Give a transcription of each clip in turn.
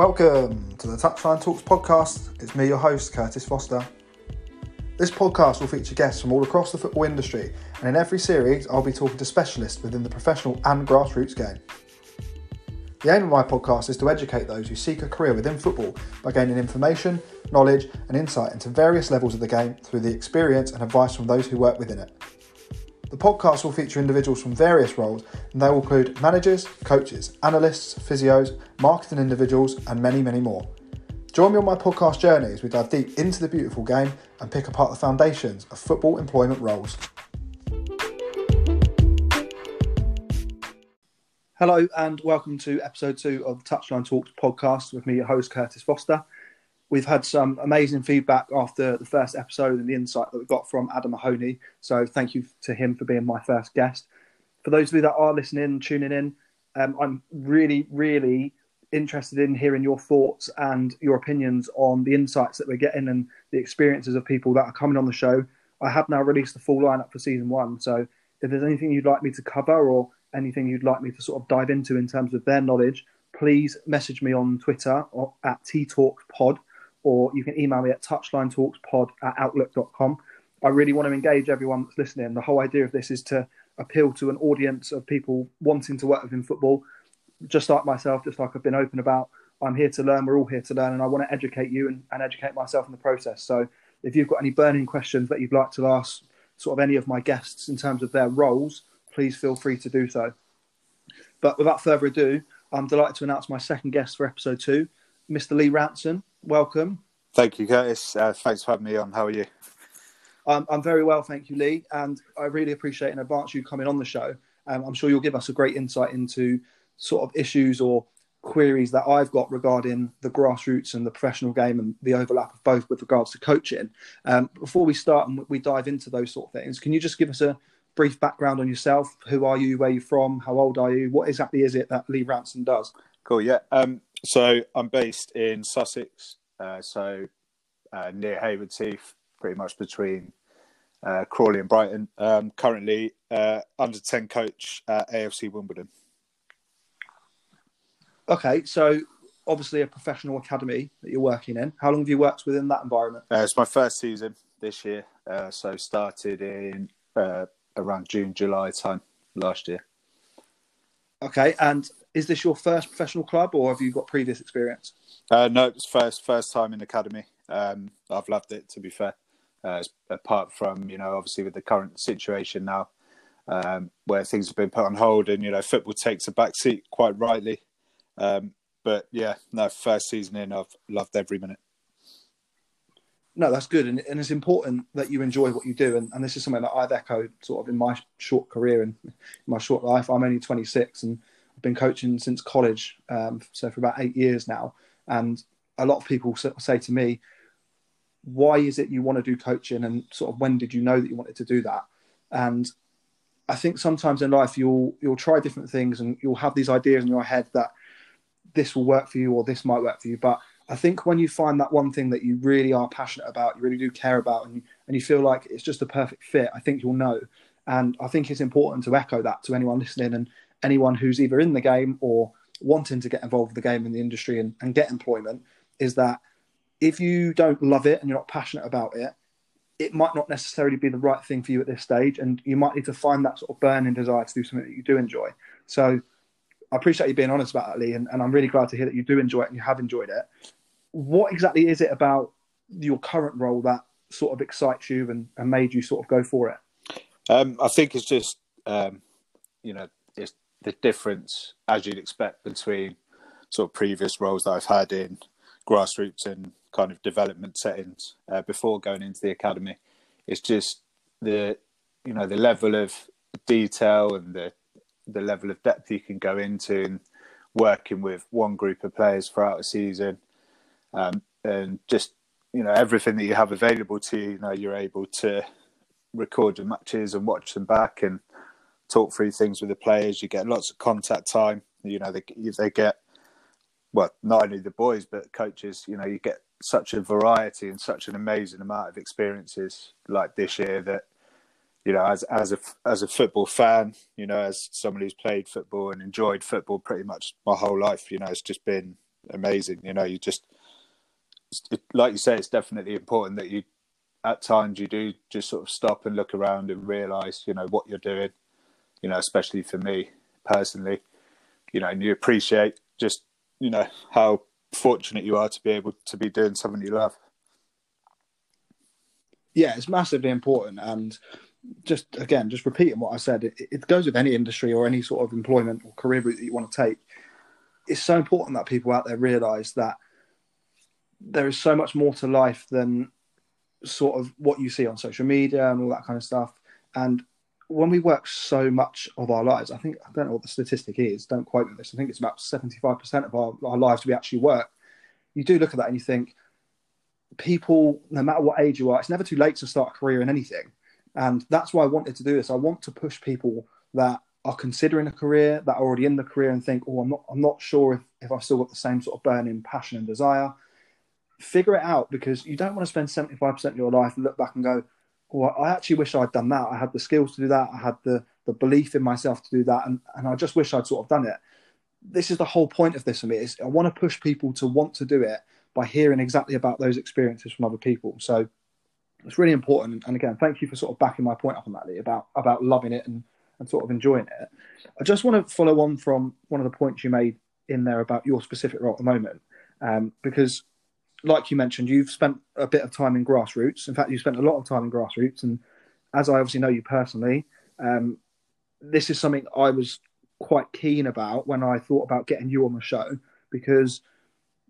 Welcome to the Touchline Talks podcast. It's me, your host, Curtis Foster. This podcast will feature guests from all across the football industry, and in every series, I'll be talking to specialists within the professional and grassroots game. The aim of my podcast is to educate those who seek a career within football by gaining information, knowledge, and insight into various levels of the game through the experience and advice from those who work within it. The podcast will feature individuals from various roles, and they will include managers, coaches, analysts, physios, marketing individuals, and many, many more. Join me on my podcast journey as we dive deep into the beautiful game and pick apart the foundations of football employment roles. Hello, and welcome to episode two of the Touchline Talks podcast with me, your host, Curtis Foster. We've had some amazing feedback after the first episode and the insight that we got from Adam Mahoney. So thank you to him for being my first guest. For those of you that are listening, tuning in, um, I'm really, really interested in hearing your thoughts and your opinions on the insights that we're getting and the experiences of people that are coming on the show. I have now released the full lineup for season one. So if there's anything you'd like me to cover or anything you'd like me to sort of dive into in terms of their knowledge, please message me on Twitter or at TTalkPod or you can email me at touchlinetalkspod at outlook.com. I really want to engage everyone that's listening. The whole idea of this is to appeal to an audience of people wanting to work within football, just like myself, just like I've been open about. I'm here to learn. We're all here to learn, and I want to educate you and, and educate myself in the process. So, if you've got any burning questions that you'd like to ask, sort of any of my guests in terms of their roles, please feel free to do so. But without further ado, I'm delighted to announce my second guest for episode two, Mr. Lee Ranson welcome. Thank you, Curtis. Uh, thanks for having me on. How are you? Um, I'm very well, thank you, Lee. And I really appreciate in advance you coming on the show. Um, I'm sure you'll give us a great insight into sort of issues or queries that I've got regarding the grassroots and the professional game and the overlap of both with regards to coaching. Um, before we start and we dive into those sort of things, can you just give us a brief background on yourself? Who are you? Where are you from? How old are you? What exactly is it that Lee Ranson does? Cool. Yeah. Um, so I'm based in Sussex, uh, so uh, near Haywards Heath, pretty much between uh, Crawley and Brighton. Um, currently uh, under 10 coach at AFC Wimbledon. Okay, so obviously a professional academy that you're working in. How long have you worked within that environment? Uh, it's my first season this year, uh, so started in around June, July time last year. Okay, and is this your first professional club, or have you got previous experience? Uh, no, it's first first time in academy. Um, I've loved it. To be fair, uh, apart from you know obviously with the current situation now, um, where things have been put on hold, and you know football takes a back seat quite rightly. Um, but yeah, no, first season in, I've loved every minute. No, that's good, and, and it's important that you enjoy what you do, and, and this is something that I've echoed sort of in my short career and my short life. I'm only 26, and I've been coaching since college, um, so for about eight years now. And a lot of people say to me, "Why is it you want to do coaching?" And sort of when did you know that you wanted to do that? And I think sometimes in life you'll you'll try different things and you'll have these ideas in your head that this will work for you or this might work for you. But I think when you find that one thing that you really are passionate about, you really do care about, and you, and you feel like it's just a perfect fit, I think you'll know. And I think it's important to echo that to anyone listening and anyone who's either in the game or wanting to get involved with the game in the industry and, and get employment is that if you don't love it and you're not passionate about it, it might not necessarily be the right thing for you at this stage, and you might need to find that sort of burning desire to do something that you do enjoy. So, I appreciate you being honest about that, Lee, and, and I'm really glad to hear that you do enjoy it and you have enjoyed it. What exactly is it about your current role that sort of excites you and, and made you sort of go for it? Um, I think it's just um, you know the difference, as you'd expect, between sort of previous roles that I've had in grassroots and kind of development settings uh, before going into the academy. It's just the you know the level of detail and the the level of depth you can go into and working with one group of players throughout a season, um, and just you know everything that you have available to you. You know you're able to record your matches and watch them back and talk through things with the players. You get lots of contact time. You know, they they get well, not only the boys but coaches. You know, you get such a variety and such an amazing amount of experiences like this year that you know, as as a as a football fan, you know, as someone who's played football and enjoyed football pretty much my whole life, you know, it's just been amazing. You know, you just it, like you say, it's definitely important that you at times you do just sort of stop and look around and realize, you know, what you're doing. You know, especially for me personally, you know, and you appreciate just you know how fortunate you are to be able to be doing something you love. Yeah, it's massively important, and just again, just repeating what I said, it, it goes with any industry or any sort of employment or career route that you want to take. It's so important that people out there realise that there is so much more to life than sort of what you see on social media and all that kind of stuff. And when we work so much of our lives, I think I don't know what the statistic is. Don't quote me on this. I think it's about seventy-five percent of our, our lives we actually work. You do look at that and you think, people, no matter what age you are, it's never too late to start a career in anything. And that's why I wanted to do this. I want to push people that are considering a career, that are already in the career, and think, "Oh, I'm not, I'm not sure if, if I've still got the same sort of burning passion and desire." Figure it out because you don't want to spend 75% of your life and look back and go, "Well, I actually wish I'd done that. I had the skills to do that. I had the the belief in myself to do that, and and I just wish I'd sort of done it." This is the whole point of this for me. Is I want to push people to want to do it by hearing exactly about those experiences from other people. So it's really important. And again, thank you for sort of backing my point up on that, Lee, about about loving it and, and sort of enjoying it. I just want to follow on from one of the points you made in there about your specific role at the moment, um, because like you mentioned, you've spent a bit of time in grassroots. In fact, you spent a lot of time in grassroots, and as I obviously know you personally, um, this is something I was quite keen about when I thought about getting you on the show because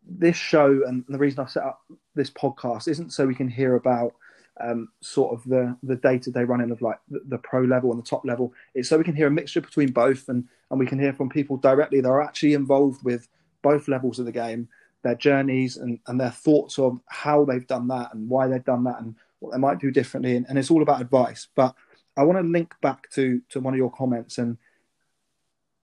this show and the reason I set up this podcast isn't so we can hear about um, sort of the the day to day running of like the, the, pro level and the top level. It's so we can hear a mixture between both, and and we can hear from people directly that are actually involved with both levels of the game, their journeys and and their thoughts of how they've done that and why they've done that and what they might do differently. And, and it's all about advice. But I want to link back to to one of your comments and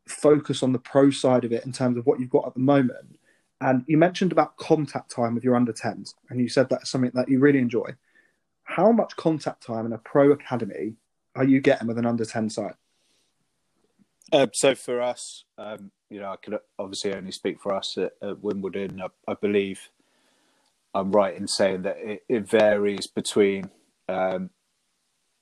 focus on the pro side of it in terms of what you've got at the moment. And you mentioned about contact time with your under 10s, and you said that's something that you really enjoy how much contact time in a pro academy are you getting with an under 10 side? Uh, so for us, um, you know, I can obviously only speak for us at, at Wimbledon. I, I, believe I'm right in saying that it, it varies between um,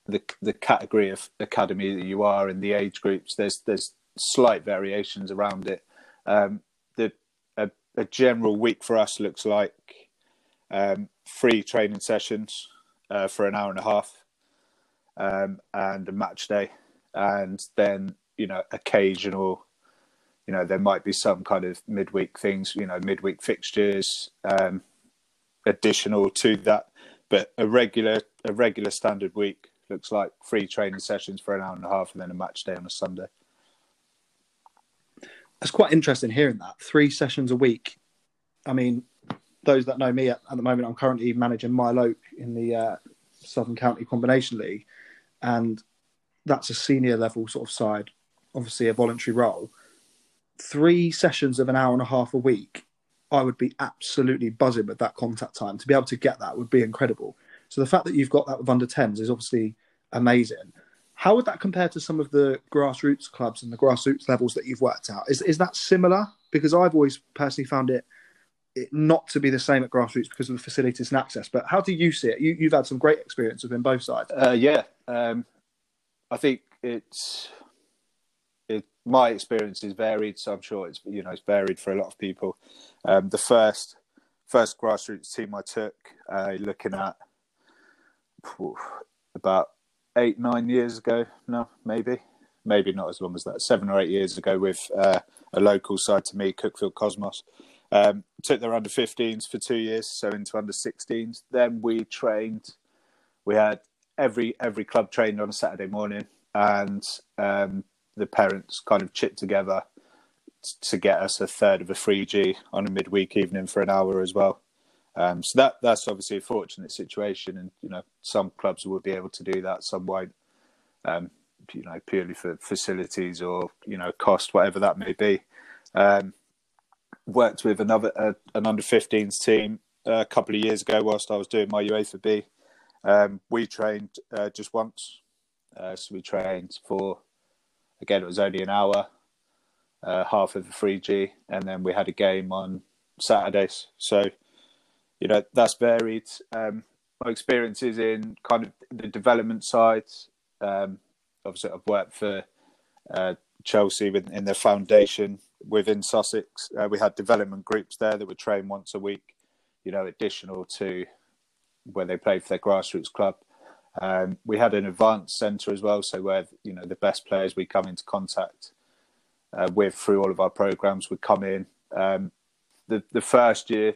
the the category of academy that you are and the age groups. There's there's slight variations around it. Um, the a, a, general week for us looks like um, free training sessions uh, for an hour and a half, um, and a match day, and then you know occasional, you know there might be some kind of midweek things, you know midweek fixtures, um, additional to that, but a regular a regular standard week looks like free training sessions for an hour and a half, and then a match day on a Sunday. It's quite interesting hearing that three sessions a week. I mean, those that know me at, at the moment, I'm currently managing Mile in the uh, Southern County Combination League, and that's a senior level sort of side, obviously a voluntary role. Three sessions of an hour and a half a week, I would be absolutely buzzing with that contact time. To be able to get that would be incredible. So the fact that you've got that with under 10s is obviously amazing. How would that compare to some of the grassroots clubs and the grassroots levels that you've worked out? Is is that similar? Because I've always personally found it it not to be the same at grassroots because of the facilities and access. But how do you see it? You, have had some great experience within both sides. Uh, yeah, um, I think it's it, my experience is varied, so I'm sure it's you know it's varied for a lot of people. Um, the first first grassroots team I took, uh, looking at whew, about eight nine years ago, no, maybe maybe not as long as that, seven or eight years ago with uh, a local side to me, Cuckfield Cosmos. Um, took their under 15s for two years, so into under 16s. Then we trained. We had every every club trained on a Saturday morning, and um, the parents kind of chipped together to get us a third of a 3G on a midweek evening for an hour as well. Um, so that that's obviously a fortunate situation, and you know some clubs will be able to do that, some won't. Um, you know, purely for facilities or you know cost, whatever that may be. Um, worked with another uh, an under 15s team uh, a couple of years ago whilst I was doing my UEFA B. Um, we trained uh, just once, uh, so we trained for again it was only an hour, uh, half of a 3G, and then we had a game on Saturdays. So, you know, that's varied. Um, my experiences in kind of the development side. Um, obviously, I've worked for uh, Chelsea in, in foundation within Sussex. Uh, we had development groups there that would train once a week, you know, additional to where they played for their grassroots club. Um, we had an advanced centre as well, so where you know the best players we come into contact uh, with through all of our programs would come in. Um, the the first year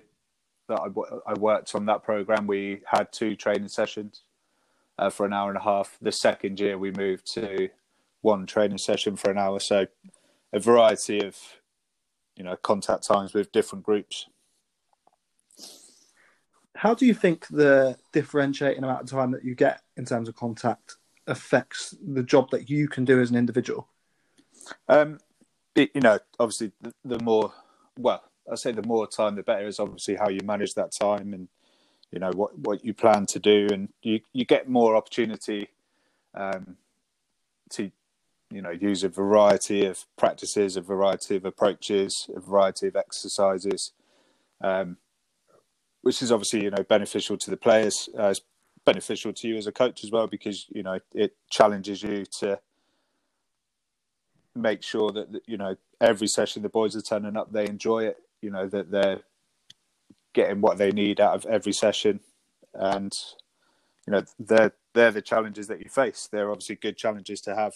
that I, I, worked on that program, we had two training sessions uh, for an hour and a half. The second year, we moved to one training session for an hour. So a variety of you know contact times with different groups. How do you think the differentiating amount of time that you get in terms of contact affects the job that you can do as an individual? Um, it, you know, obviously, the, the more well, I say the more time, the better. Is obviously how you manage that time and you know what what you plan to do, and you you get more opportunity um, to you know use a variety of practices, a variety of approaches, a variety of exercises, um, which is obviously you know beneficial to the players. Uh, it's beneficial to you as a coach as well because you know it challenges you to make sure that you know every session the boys are turning up, they enjoy it. You know that they're getting what they need out of every session, and you know they're they're the challenges that you face. They're obviously good challenges to have,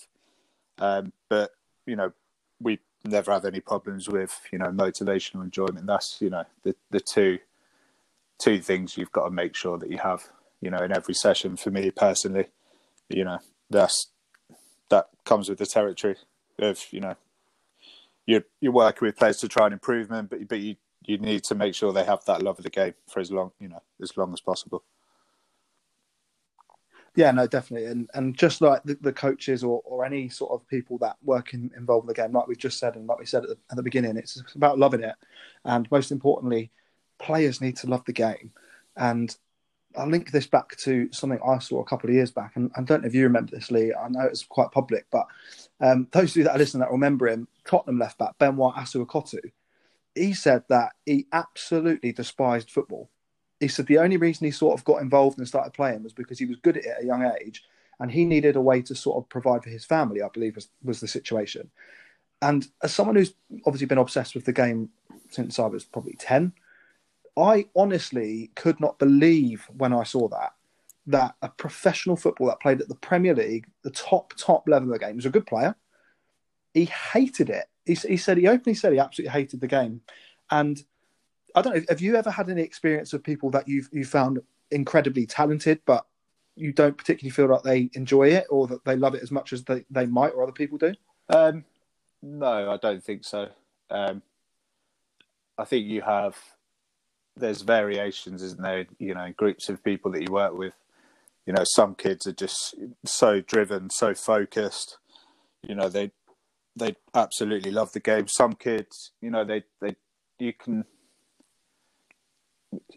um, but you know we never have any problems with you know motivation or enjoyment. That's you know the the two two things you've got to make sure that you have you know in every session. For me personally, you know that's that comes with the territory of you know you're you're working with players to try and improve them, but but you you need to make sure they have that love of the game for as long you know as long as possible. Yeah, no, definitely, and and just like the, the coaches or, or any sort of people that work in, involved in the game, like we just said and like we said at the, at the beginning, it's about loving it, and most importantly, players need to love the game, and I'll link this back to something I saw a couple of years back, and I don't know if you remember this, Lee. I know it's quite public, but um, those of you that are listening that remember him, Tottenham left back Benoit Assou-Ekotto, he said that he absolutely despised football. He said the only reason he sort of got involved and started playing was because he was good at it at a young age, and he needed a way to sort of provide for his family. I believe was was the situation. And as someone who's obviously been obsessed with the game since I was probably ten, I honestly could not believe when I saw that that a professional footballer that played at the Premier League, the top top level of the game, was a good player. He hated it. He, he said he openly said he absolutely hated the game, and I don't know. Have you ever had any experience of people that you've you found incredibly talented, but you don't particularly feel like they enjoy it or that they love it as much as they, they might or other people do? Um, no, I don't think so. Um, I think you have there's variations, isn't there? You know, groups of people that you work with. You know, some kids are just so driven, so focused. You know, they they absolutely love the game. Some kids, you know, they they you can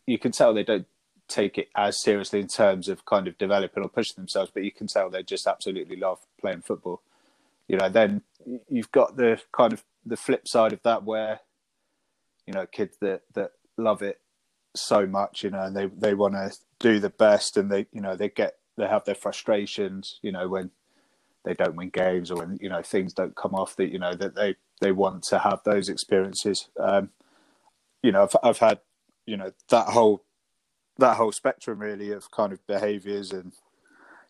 you can tell they don't take it as seriously in terms of kind of developing or pushing themselves, but you can tell they just absolutely love playing football. You know, then you've got the kind of the flip side of that where you know kids that that love it so much, you know, and they they want to do the best, and they you know they get they have their frustrations, you know, when they don't win games or when you know things don't come off that you know that they they want to have those experiences. Um, you know, I've I've had you know that whole that whole spectrum really of kind of behaviours and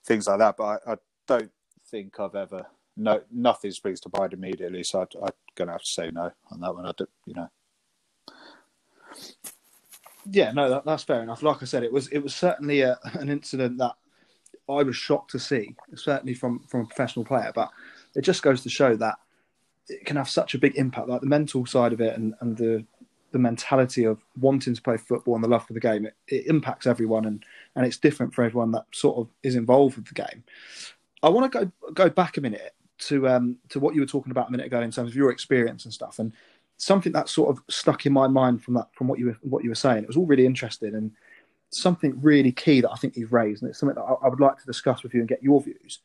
things like that, but I, I don't think I've ever no nothing springs to mind immediately, so I, I'm gonna have to say no on that one. I don't, you know. Yeah, no, that, that's fair enough. Like I said, it was it was certainly a, an incident that I was shocked to see, certainly from from a professional player. But it just goes to show that it can have such a big impact, like the mental side of it and, and the the mentality of wanting to play football and the love for the game. It, it impacts everyone, and and it's different for everyone that sort of is involved with the game. I want to go go back a minute to um to what you were talking about a minute ago in terms of your experience and stuff and something that sort of stuck in my mind from that from what you were what you were saying. It was all really interesting and something really key that I think you've raised, and it's something that I, I would like to discuss with you and get your views.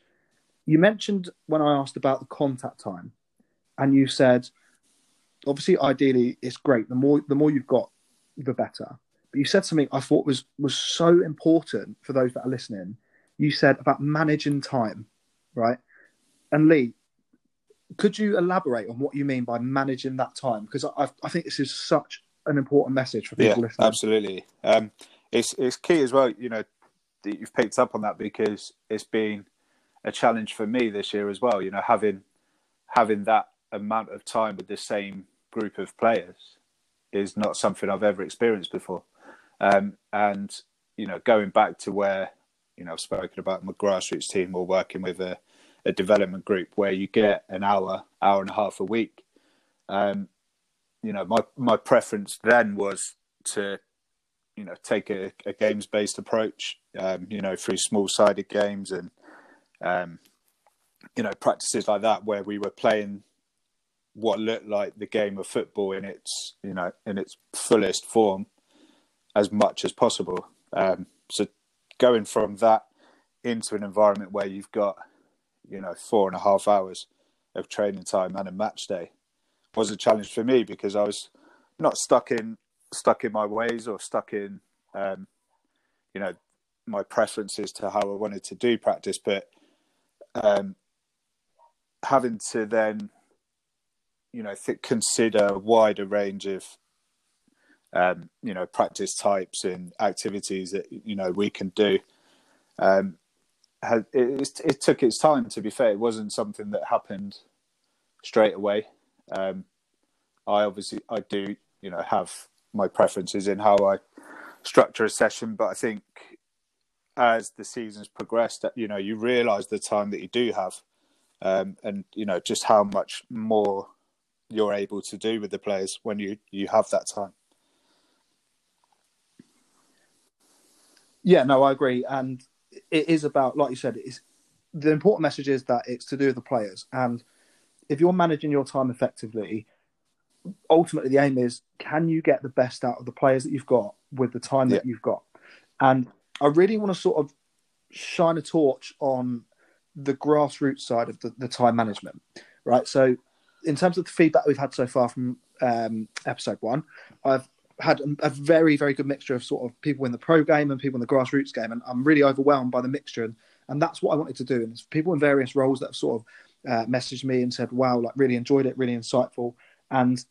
You mentioned when I asked about the contact time, and you said, obviously, ideally, it's great. The more the more you've got, the better. But you said something I thought was was so important for those that are listening. You said about managing time, right? And Lee, could you elaborate on what you mean by managing that time? Because I, I think this is such an important message for people yeah, listening. Absolutely, um, it's it's key as well. You know, that you've picked up on that because it's been a challenge for me this year as well. You know, having having that amount of time with the same group of players is not something I've ever experienced before. Um, and you know, going back to where you know I've spoken about my grassroots team or working with a, a development group where you get an hour, hour and a half a week. Um, you know, my my preference then was to you know take a, a games based approach. Um, you know, through small sided games and um, you know practices like that where we were playing what looked like the game of football in its you know in its fullest form as much as possible. Um, so going from that into an environment where you've got you know four and a half hours of training time and a match day was a challenge for me because I was not stuck in stuck in my ways or stuck in um, you know my preferences to how I wanted to do practice, but um, having to then you know th- consider a wider range of um, you know practice types and activities that you know we can do. Um, had, it, it, took its time. To be fair, it wasn't something that happened straight away. Um, I obviously I do you know have my preferences in how I structure a session, but I think as the seasons progressed, you know you realise the time that you do have, um, and you know just how much more you're able to do with the players when you you have that time. Yeah, no, I agree, and it is about, like you said, it's the important message is that it's to do with the players, and if you're managing your time effectively, ultimately the aim is can you get the best out of the players that you've got with the time that you've got, and I really want to sort of shine a torch on the grassroots side of the, the time management, right? So in terms of the feedback we've had so far from um, episode one, I've had a very, very good mixture of sort of people in the pro game and people in the grassroots game, and I'm really overwhelmed by the mixture, and, and that's what I wanted to do. And people in various roles that have sort of uh, messaged me and said, "Wow, like really enjoyed it, really insightful." And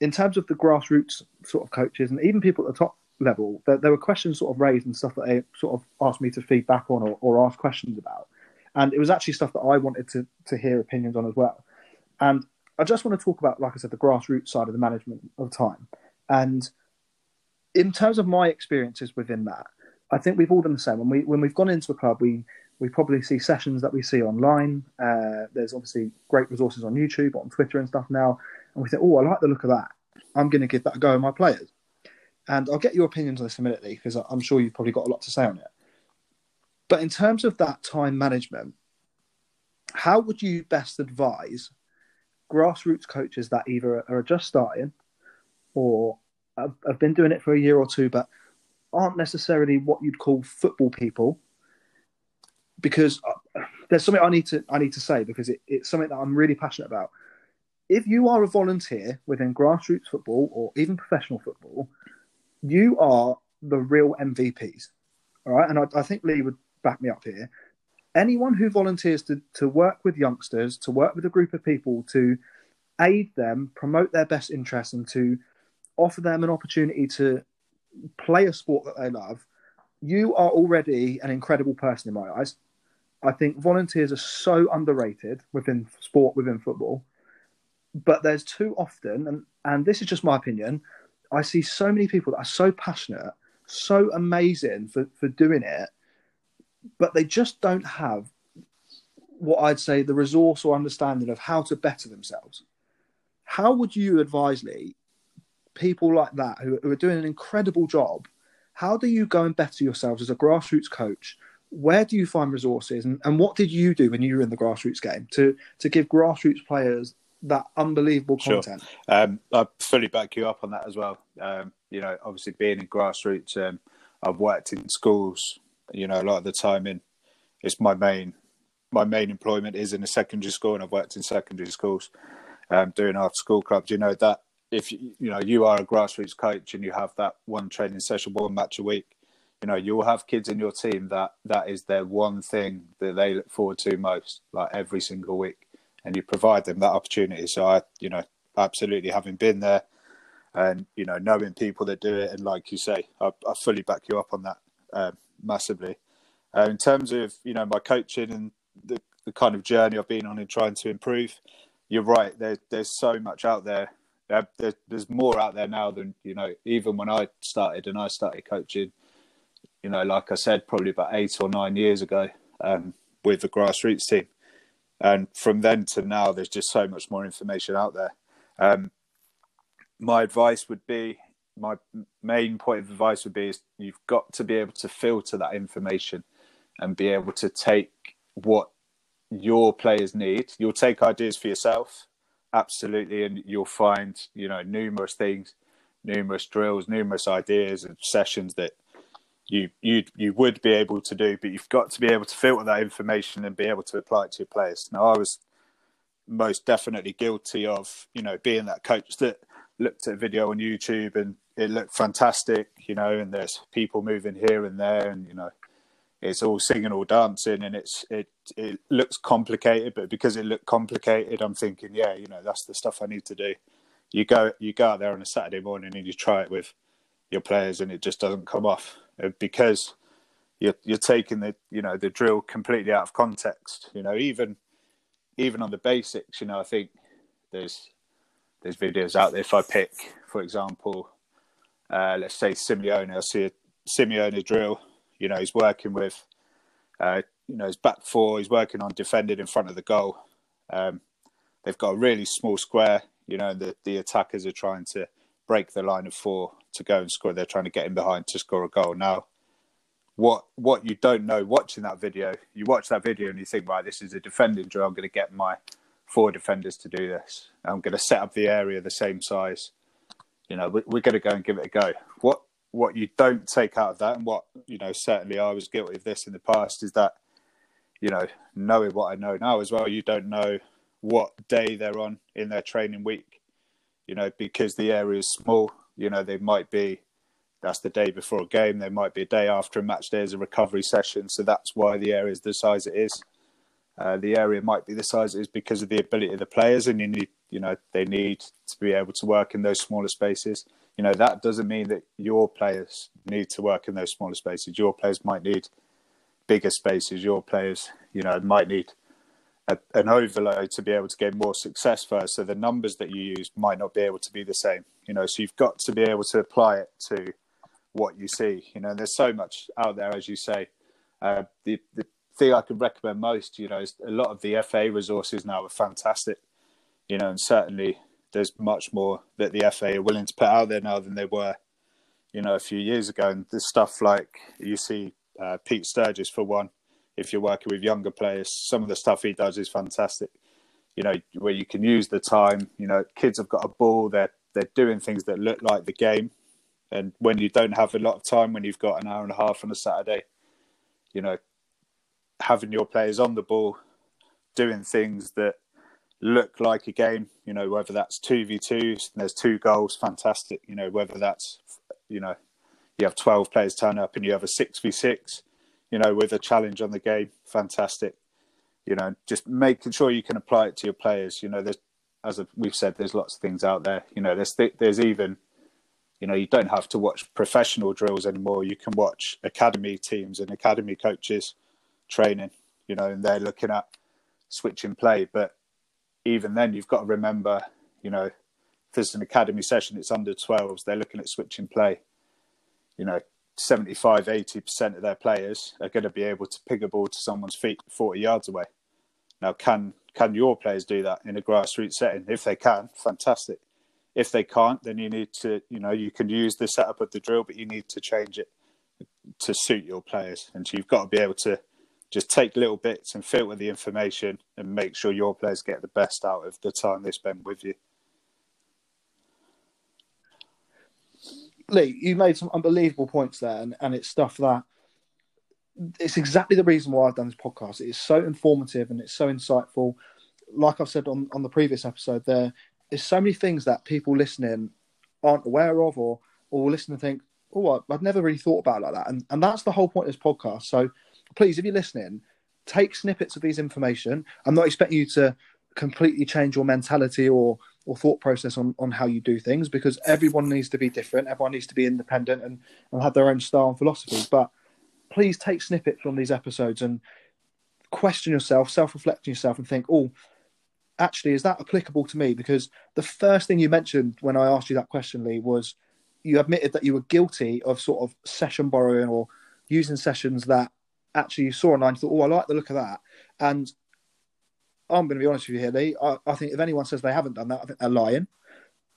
in terms of the grassroots sort of coaches, and even people at the top level, there, there were questions sort of raised and stuff that they sort of asked me to feedback on or, or ask questions about, and it was actually stuff that I wanted to to hear opinions on as well. And I just want to talk about, like I said, the grassroots side of the management of time. And in terms of my experiences within that, I think we've all done the same. When we when we've gone into a club, we we probably see sessions that we see online. Uh, there's obviously great resources on YouTube, on Twitter, and stuff now, and we think, oh, I like the look of that. I'm going to give that a go in my players. And I'll get your opinions on this immediately because I'm sure you've probably got a lot to say on it. But in terms of that time management, how would you best advise grassroots coaches that either are just starting or have, have been doing it for a year or two, but aren't necessarily what you'd call football people. Because uh, there's something I need to I need to say because it, it's something that I'm really passionate about. If you are a volunteer within grassroots football or even professional football, you are the real MVPs. All right, and I, I think Lee would back me up here anyone who volunteers to, to work with youngsters, to work with a group of people, to aid them, promote their best interests, and to offer them an opportunity to play a sport that they love, you are already an incredible person in my eyes. I think volunteers are so underrated within sport, within football. But there's too often, and, and this is just my opinion, I see so many people that are so passionate, so amazing for, for doing it, but they just don't have what I'd say the resource or understanding of how to better themselves. How would you advise Lee people like that who, who are doing an incredible job? How do you go and better yourselves as a grassroots coach? Where do you find resources, and, and what did you do when you were in the grassroots game to to give grassroots players that unbelievable content? Sure. Um, I fully back you up on that as well. Um, you know, obviously being in grassroots, um, I've worked in schools you know, a lot of the time in it's my main my main employment is in a secondary school, and I've worked in secondary schools, um, doing after school clubs. You know that if you know you are a grassroots coach and you have that one training session, one match a week, you know you'll have kids in your team that that is their one thing that they look forward to most, like every single week, and you provide them that opportunity. So I, you know, absolutely having been there, and you know knowing people that do it, and like you say, I, I fully back you up on that uh, massively. Uh, in terms of you know my coaching and the, the kind of journey I've been on in trying to improve, you're right. There, there's so much out there. There. There's more out there now than you know. Even when I started and I started coaching, you know, like I said, probably about eight or nine years ago um, with the grassroots team, and from then to now, there's just so much more information out there. Um, my advice would be, my main point of advice would be, is you've got to be able to filter that information and be able to take what your players need. You'll take ideas for yourself, absolutely, and you'll find you know numerous things, numerous drills, numerous ideas and sessions that you you you would be able to do, but you've got to be able to filter that information and be able to apply it to your players. Now, I was most definitely guilty of you know being that coach that looked at video on YouTube and it looked fantastic, you know, and there's people moving here and there, and you know it's all singing or dancing and it's it it looks complicated but because it looked complicated i'm thinking yeah you know that's the stuff i need to do. You go you go out there on a saturday morning and you try it with your players and it just doesn't come off. Uh, because you're you're taking the you know the drill completely out of context you know even even on the basics you know i think there's there's videos out there. If i pick for example uh, let's say simeone i see a simeone drill you know, he's working with, uh, you know, his back four. He's working on defending in front of the goal. Um, they've got a really small square. You know, the the attackers are trying to break the line of four to go and score. They're trying to get in behind to score a goal. Now, what what you don't know watching that video, you watch that video and you think, right, this is a defending drill. I'm going to get my four defenders to do this. I'm going to set up the area the same size. You know, we're, we're going to go and give it a go. What what you don't take out of that, and what you know, certainly I was guilty of this in the past, is that you know, knowing what I know now as well, you don't know what day they're on in their training week. You know, because the area is small. You know, they might be that's the day before a game. There might be a day after a match day as a recovery session. So that's why the area is the size it is. Uh, the area might be the size it is because of the ability of the players, and you need, you know, they need to be able to work in those smaller spaces you know that doesn't mean that your players need to work in those smaller spaces. Your players might need bigger spaces. Your players, you know, might need a, an overload to be able to get more success first. So the numbers that you use might not be able to be the same. You know, so you've got to be able to apply it to what you see. You know, there's so much out there, as you say. Uh, the the thing I could recommend most, you know, is a lot of the FA resources now are fantastic. You know, and certainly there's much more that the FA are willing to put out there now than they were, you know, a few years ago. And there's stuff like you see uh, Pete Sturgess for one. If you're working with younger players, some of the stuff he does is fantastic. You know, where you can use the time. You know, kids have got a ball. They're they're doing things that look like the game. And when you don't have a lot of time, when you've got an hour and a half on a Saturday, you know, having your players on the ball, doing things that look like a game. You know, whether that's two v twos, there's two goals, fantastic. You know, whether that's you know you have twelve players turn up and you have a six v six, you know, with a challenge on the game, fantastic. You know, just making sure you can apply it to your players. You know, there's as we've said, there's lots of things out there. You know, there's there's even you know you don't have to watch professional drills anymore. You can watch academy teams and academy coaches training. You know, and they're looking at switching play, but even then, you've got to remember, you know, if it's an academy session, it's under 12s, they're looking at switching play. You know, 75, 80% of their players are going to be able to pick a ball to someone's feet 40 yards away. Now, can can your players do that in a grassroots setting? If they can, fantastic. If they can't, then you need to, you know, you can use the setup of the drill, but you need to change it to suit your players. And so you've got to be able to just take little bits and filter the information and make sure your players get the best out of the time they spend with you. Lee, you made some unbelievable points there, and, and it's stuff that it's exactly the reason why I've done this podcast. It is so informative and it's so insightful. Like I've said on, on the previous episode, there's so many things that people listening aren't aware of or or listen and think, oh, I've never really thought about like that. And and that's the whole point of this podcast. So please, if you're listening, take snippets of these information. I'm not expecting you to completely change your mentality or or thought process on, on how you do things because everyone needs to be different. Everyone needs to be independent and, and have their own style and philosophy. But please take snippets from these episodes and question yourself, self reflect yourself, and think, oh, actually, is that applicable to me? Because the first thing you mentioned when I asked you that question, Lee, was you admitted that you were guilty of sort of session borrowing or using sessions that actually you saw online. You thought, oh, I like the look of that. And I'm going to be honest with you here, Lee. I, I think if anyone says they haven't done that, I think they're lying.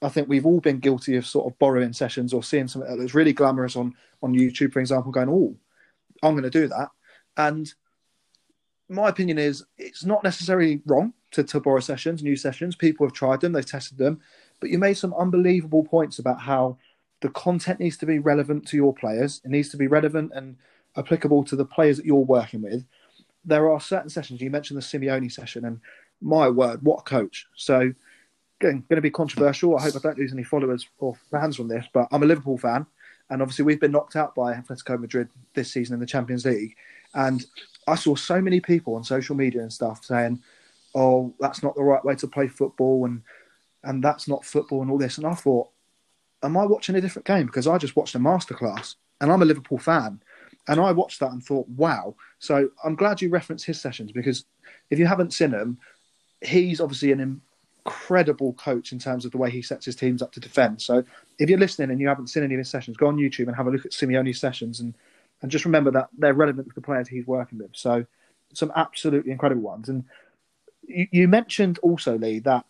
I think we've all been guilty of sort of borrowing sessions or seeing something that looks really glamorous on on YouTube, for example, going, "Oh, I'm going to do that." And my opinion is, it's not necessarily wrong to, to borrow sessions, new sessions. People have tried them, they've tested them, but you made some unbelievable points about how the content needs to be relevant to your players. It needs to be relevant and applicable to the players that you're working with. There are certain sessions. You mentioned the Simeone session, and my word, what a coach! So, again, going to be controversial. I hope I don't lose any followers or fans from this, but I'm a Liverpool fan, and obviously we've been knocked out by Atletico Madrid this season in the Champions League, and I saw so many people on social media and stuff saying, "Oh, that's not the right way to play football," and and that's not football and all this. And I thought, am I watching a different game? Because I just watched a masterclass, and I'm a Liverpool fan, and I watched that and thought, wow. So I'm glad you referenced his sessions because if you haven't seen them, he's obviously an incredible coach in terms of the way he sets his teams up to defend. So if you're listening and you haven't seen any of his sessions, go on YouTube and have a look at Simeone's sessions and and just remember that they're relevant to the players he's working with. So some absolutely incredible ones. And you, you mentioned also, Lee, that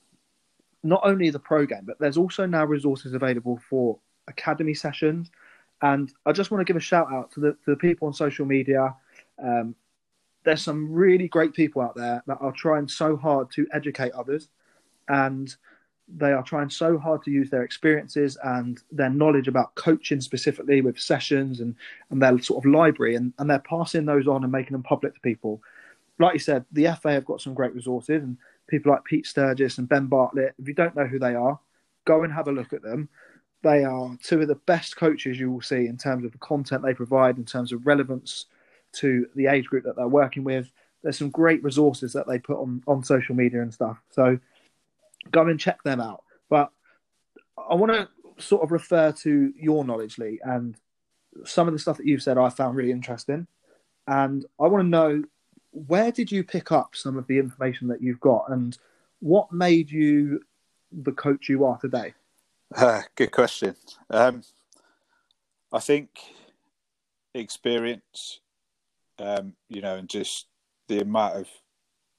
not only the pro game, but there's also now resources available for academy sessions. And I just want to give a shout out to the to the people on social media. Um, there's some really great people out there that are trying so hard to educate others, and they are trying so hard to use their experiences and their knowledge about coaching specifically with sessions and, and their sort of library and, and they're passing those on and making them public to people. Like you said, the FA have got some great resources and people like Pete Sturgess and Ben Bartlett. If you don't know who they are, go and have a look at them. They are two of the best coaches you will see in terms of the content they provide, in terms of relevance to the age group that they're working with. There's some great resources that they put on, on social media and stuff. So go and check them out. But I want to sort of refer to your knowledge, Lee, and some of the stuff that you've said I found really interesting. And I want to know where did you pick up some of the information that you've got and what made you the coach you are today? Uh, good question. Um, I think experience, um, you know, and just the amount of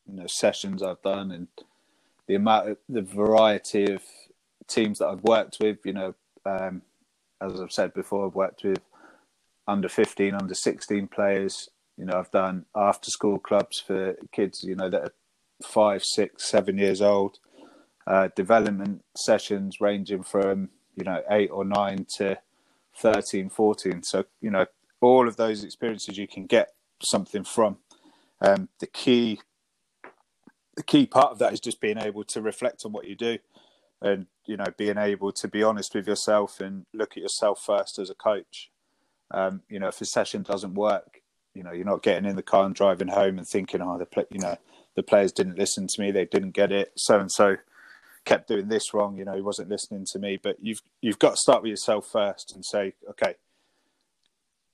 you know sessions I've done and the amount of the variety of teams that I've worked with. You know, um, as I've said before, I've worked with under 15, under 16 players. You know, I've done after school clubs for kids, you know, that are five, six, seven years old. Uh, development sessions ranging from, you know, eight or nine to 13, 14. So, you know, all of those experiences you can get something from. Um, the key the key part of that is just being able to reflect on what you do and you know being able to be honest with yourself and look at yourself first as a coach um, you know if a session doesn't work you know you're not getting in the car and driving home and thinking oh the you know the players didn't listen to me they didn't get it so and so kept doing this wrong you know he wasn't listening to me but you've you've got to start with yourself first and say okay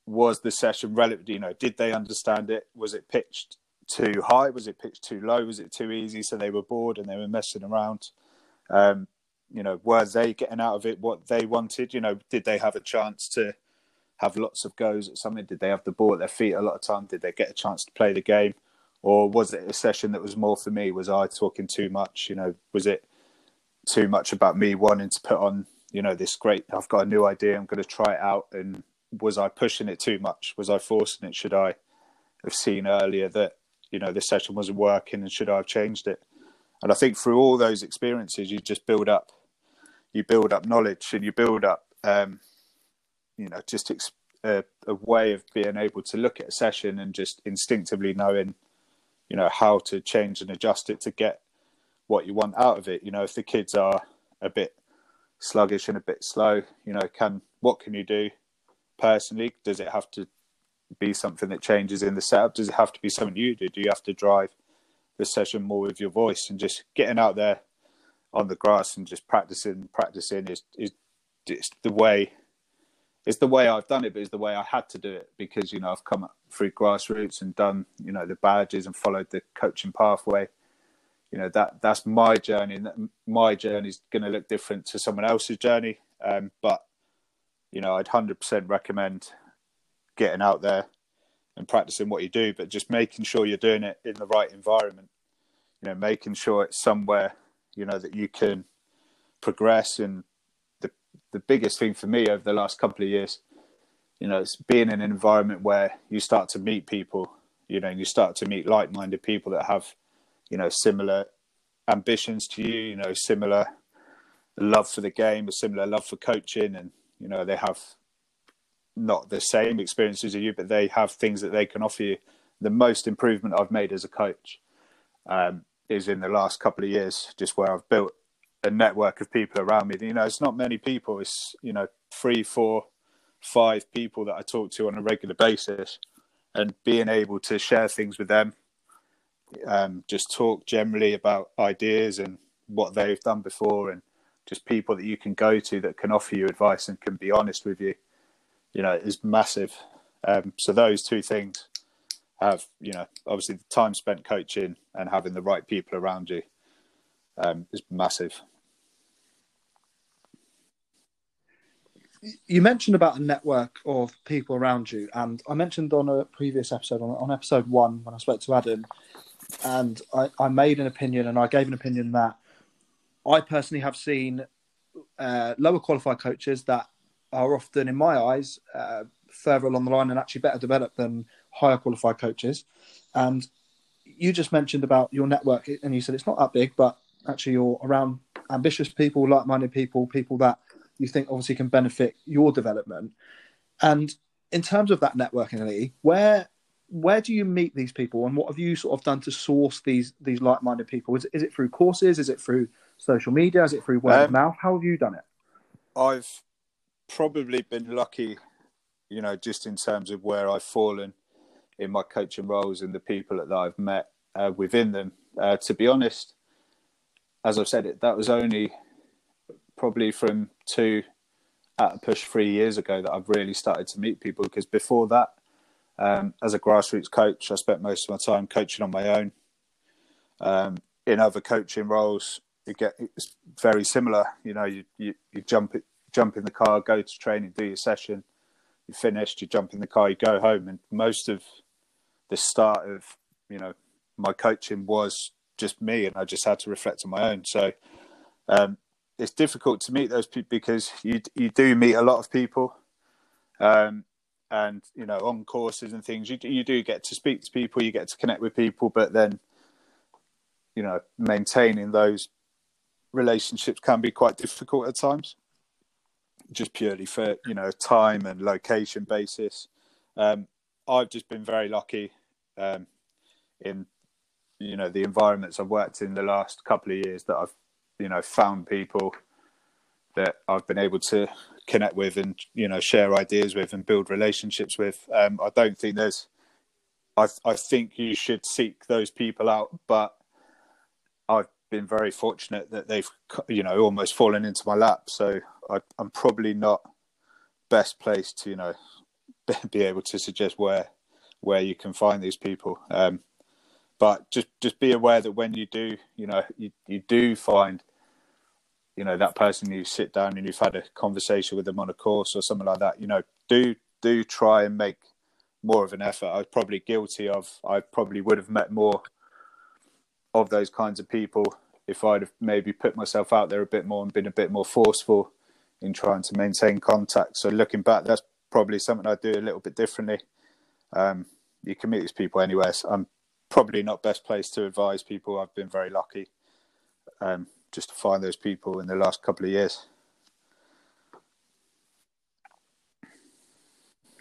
was the session relevant you know did they understand it was it pitched too high was it pitched too low was it too easy so they were bored and they were messing around um, you know were they getting out of it what they wanted you know did they have a chance to have lots of goes at something? Did they have the ball at their feet a lot of time? Did they get a chance to play the game? Or was it a session that was more for me? Was I talking too much? You know, was it too much about me wanting to put on, you know, this great, I've got a new idea, I'm going to try it out. And was I pushing it too much? Was I forcing it? Should I have seen earlier that, you know, this session wasn't working and should I have changed it? And I think through all those experiences, you just build up, you build up knowledge and you build up, um, you know just ex- a, a, way of being able to look at a session and just instinctively knowing you know how to change and adjust it to get what you want out of it you know if the kids are a bit sluggish and a bit slow. You know, can what can you do personally? Does it have to be something that changes in the setup? Does it have to be something you do? Do you have to drive the session more with your voice and just getting out there on the grass and just practicing, practicing is is it's the way it's the way I've done it, but it's the way I had to do it because you know I've come through grassroots and done you know the badges and followed the coaching pathway. You know that that's my journey, and my journey is going to look different to someone else's journey. Um, but you know, I'd hundred percent recommend getting out there and practicing what you do, but just making sure you're doing it in the right environment. You know, making sure it's somewhere you know that you can progress and the the biggest thing for me over the last couple of years, you know, it's being in an environment where you start to meet people, you know, and you start to meet like-minded people that have, you know, similar ambitions to you, you know, similar love for the game, a similar love for coaching, and you know, they have not the same experiences as you, but they have things that they can offer you. The most improvement I've made as a coach um, is in the last couple of years, just where I've built a network of people around me. You know, it's not many people. It's you know three, four, five people that I talk to on a regular basis, and being able to share things with them, um, just talk generally about ideas and what they've done before, and just people that you can go to that can offer you advice and can be honest with you. You know, is massive. Um, so those two things have you know obviously the time spent coaching and having the right people around you um, is massive. You mentioned about a network of people around you, and I mentioned on a previous episode, on, on episode one, when I spoke to Adam, and I, I, made an opinion, and I gave an opinion that I personally have seen uh, lower qualified coaches that are often, in my eyes, uh, further along the line and actually better developed than higher qualified coaches. And you just mentioned about your network, and you said it's not that big, but actually you're around ambitious people, like-minded people, people that you think obviously can benefit your development. And in terms of that networking, Lee, where where do you meet these people, and what have you sort of done to source these these like-minded people? Is, is it through courses? Is it through social media? Is it through word um, of mouth? How have you done it? I've probably been lucky, you know, just in terms of where I've fallen in my coaching roles and the people that I've met uh, within them. Uh, to be honest, as I've said, it that was only probably from two at a push three years ago that I've really started to meet people. Because before that, um, as a grassroots coach, I spent most of my time coaching on my own. Um, in other coaching roles, you get it's very similar. You know, you you, you jump jump in the car, go to training, do your session. You finished, you jump in the car, you go home, and most of the start of you know my coaching was just me, and I just had to reflect on my own. So um, it's difficult to meet those people because you you do meet a lot of people, um, and you know on courses and things you you do get to speak to people, you get to connect with people, but then you know maintaining those relationships can be quite difficult at times, just purely for you know time and location basis. Um, I've just been very lucky um, in you know the environments I've worked in the last couple of years that I've you know found people that I've been able to connect with and you know share ideas with and build relationships with. Um, I don't think there's. I I think you should seek those people out, but I've been very fortunate that they've you know almost fallen into my lap. So I, I'm probably not best placed to you know be able to suggest where where you can find these people. Um, but just just be aware that when you do, you know, you, you do find, you know, that person you sit down and you've had a conversation with them on a course or something like that, you know, do do try and make more of an effort. I was probably guilty of. I probably would have met more of those kinds of people if I'd have maybe put myself out there a bit more and been a bit more forceful in trying to maintain contact. So looking back, that's probably something I'd do a little bit differently. Um, you can meet these people anywhere. So I'm probably not best placed to advise people. I've been very lucky um, just to find those people in the last couple of years.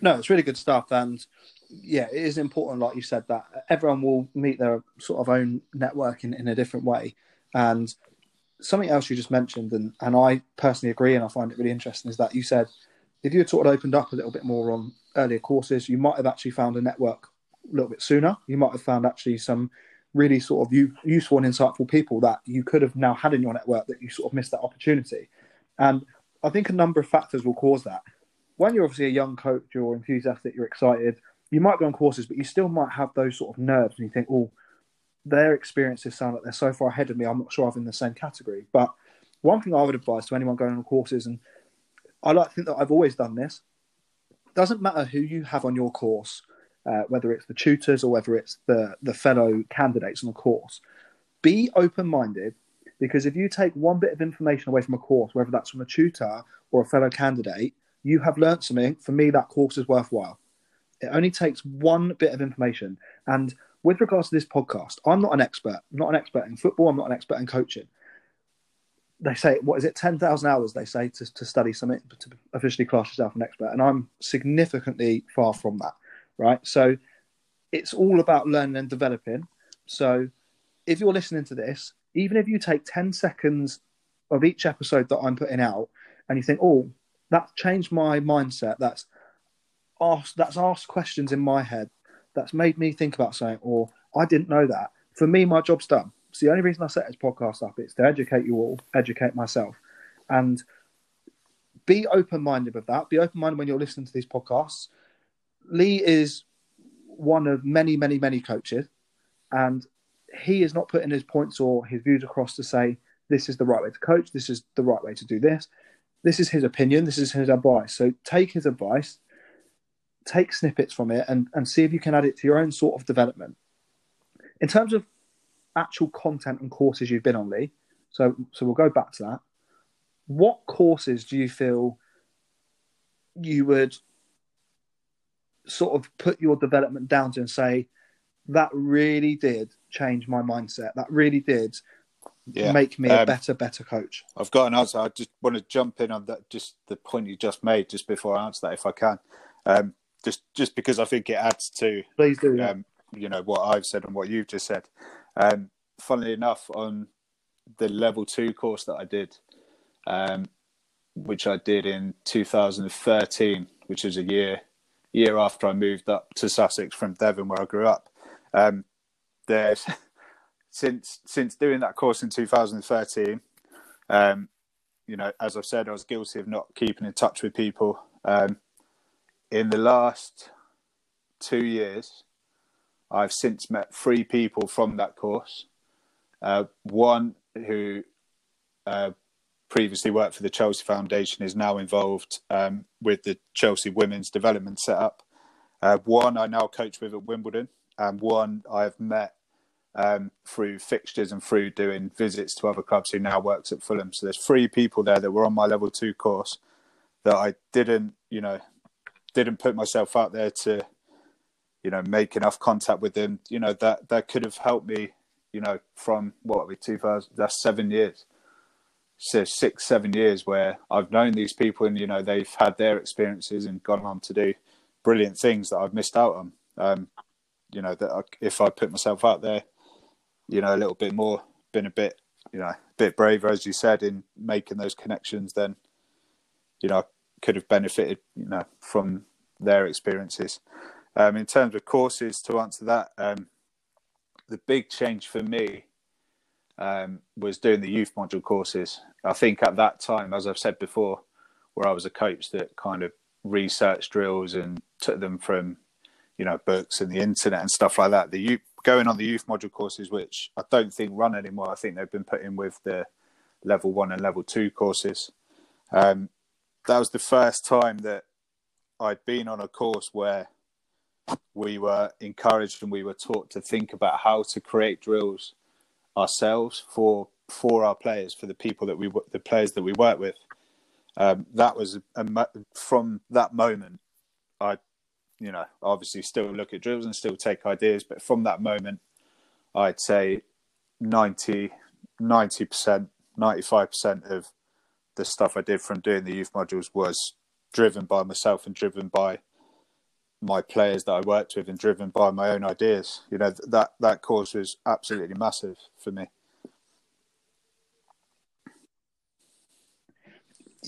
No, it's really good stuff, and yeah, it is important, like you said, that everyone will meet their sort of own network in, in a different way, and something else you just mentioned, and, and I personally agree, and I find it really interesting, is that you said if you had sort of opened up a little bit more on earlier courses, you might have actually found a network a little bit sooner. You might have found actually some really sort of useful and insightful people that you could have now had in your network that you sort of missed that opportunity. And I think a number of factors will cause that. When you're obviously a young coach, you're enthusiastic, you're excited, you might go on courses, but you still might have those sort of nerves and you think, oh, their experiences sound like they're so far ahead of me. I'm not sure I'm in the same category. But one thing I would advise to anyone going on courses, and I like to think that I've always done this, doesn't matter who you have on your course, uh, whether it's the tutors or whether it's the, the fellow candidates on the course, be open minded because if you take one bit of information away from a course, whether that's from a tutor or a fellow candidate, you have learned something. For me, that course is worthwhile. It only takes one bit of information. And with regards to this podcast, I'm not an expert. I'm not an expert in football. I'm not an expert in coaching. They say, what is it, 10,000 hours, they say, to, to study something, to officially class yourself an expert. And I'm significantly far from that, right? So it's all about learning and developing. So if you're listening to this, even if you take 10 seconds of each episode that I'm putting out and you think, oh, that changed my mindset, that's asked, that's asked questions in my head that's made me think about something, or I didn't know that. For me, my job's done. It's the only reason I set this podcast up. It's to educate you all, educate myself, and be open minded with that. Be open minded when you're listening to these podcasts. Lee is one of many, many, many coaches, and he is not putting his points or his views across to say this is the right way to coach, this is the right way to do this. This is his opinion, this is his advice. So take his advice, take snippets from it and, and see if you can add it to your own sort of development. In terms of actual content and courses you've been on, Lee, so so we'll go back to that. What courses do you feel you would sort of put your development down to and say that really did change my mindset? That really did yeah. make me a um, better, better coach. I've got an answer. I just want to jump in on that, just the point you just made, just before I answer that, if I can. Um, just just because I think it adds to please do um, you know what I've said and what you've just said. Um, funnily enough, on the level two course that I did, um, which I did in 2013, which is a year year after I moved up to Sussex from Devon, where I grew up. Um, there's since since doing that course in 2013. Um, you know, as I've said, I was guilty of not keeping in touch with people. Um, in the last two years, I've since met three people from that course. Uh, one who uh, previously worked for the Chelsea Foundation is now involved um, with the Chelsea Women's Development Setup. Uh, one I now coach with at Wimbledon, and one I've met um, through fixtures and through doing visits to other clubs who now works at Fulham. So there's three people there that were on my level two course that I didn't, you know, didn't put myself out there to, you know, make enough contact with them. You know that that could have helped me. You know, from what we two thousand that's seven years, so six seven years where I've known these people and you know they've had their experiences and gone on to do brilliant things that I've missed out on. Um, you know that I, if I put myself out there, you know, a little bit more, been a bit, you know, a bit braver as you said in making those connections, then you know I could have benefited, you know, from their experiences. Um, in terms of courses, to answer that, um, the big change for me um, was doing the youth module courses. I think at that time, as I've said before, where I was a coach that kind of researched drills and took them from, you know, books and the internet and stuff like that. The youth, going on the youth module courses, which I don't think run anymore. I think they've been put in with the level one and level two courses. Um, that was the first time that I'd been on a course where we were encouraged and we were taught to think about how to create drills ourselves for for our players, for the people that we the players that we work with. Um, that was a, from that moment. I, you know, obviously still look at drills and still take ideas, but from that moment, I'd say 90 percent, ninety five percent of the stuff I did from doing the youth modules was driven by myself and driven by my players that I worked with and driven by my own ideas. You know that that course was absolutely massive for me.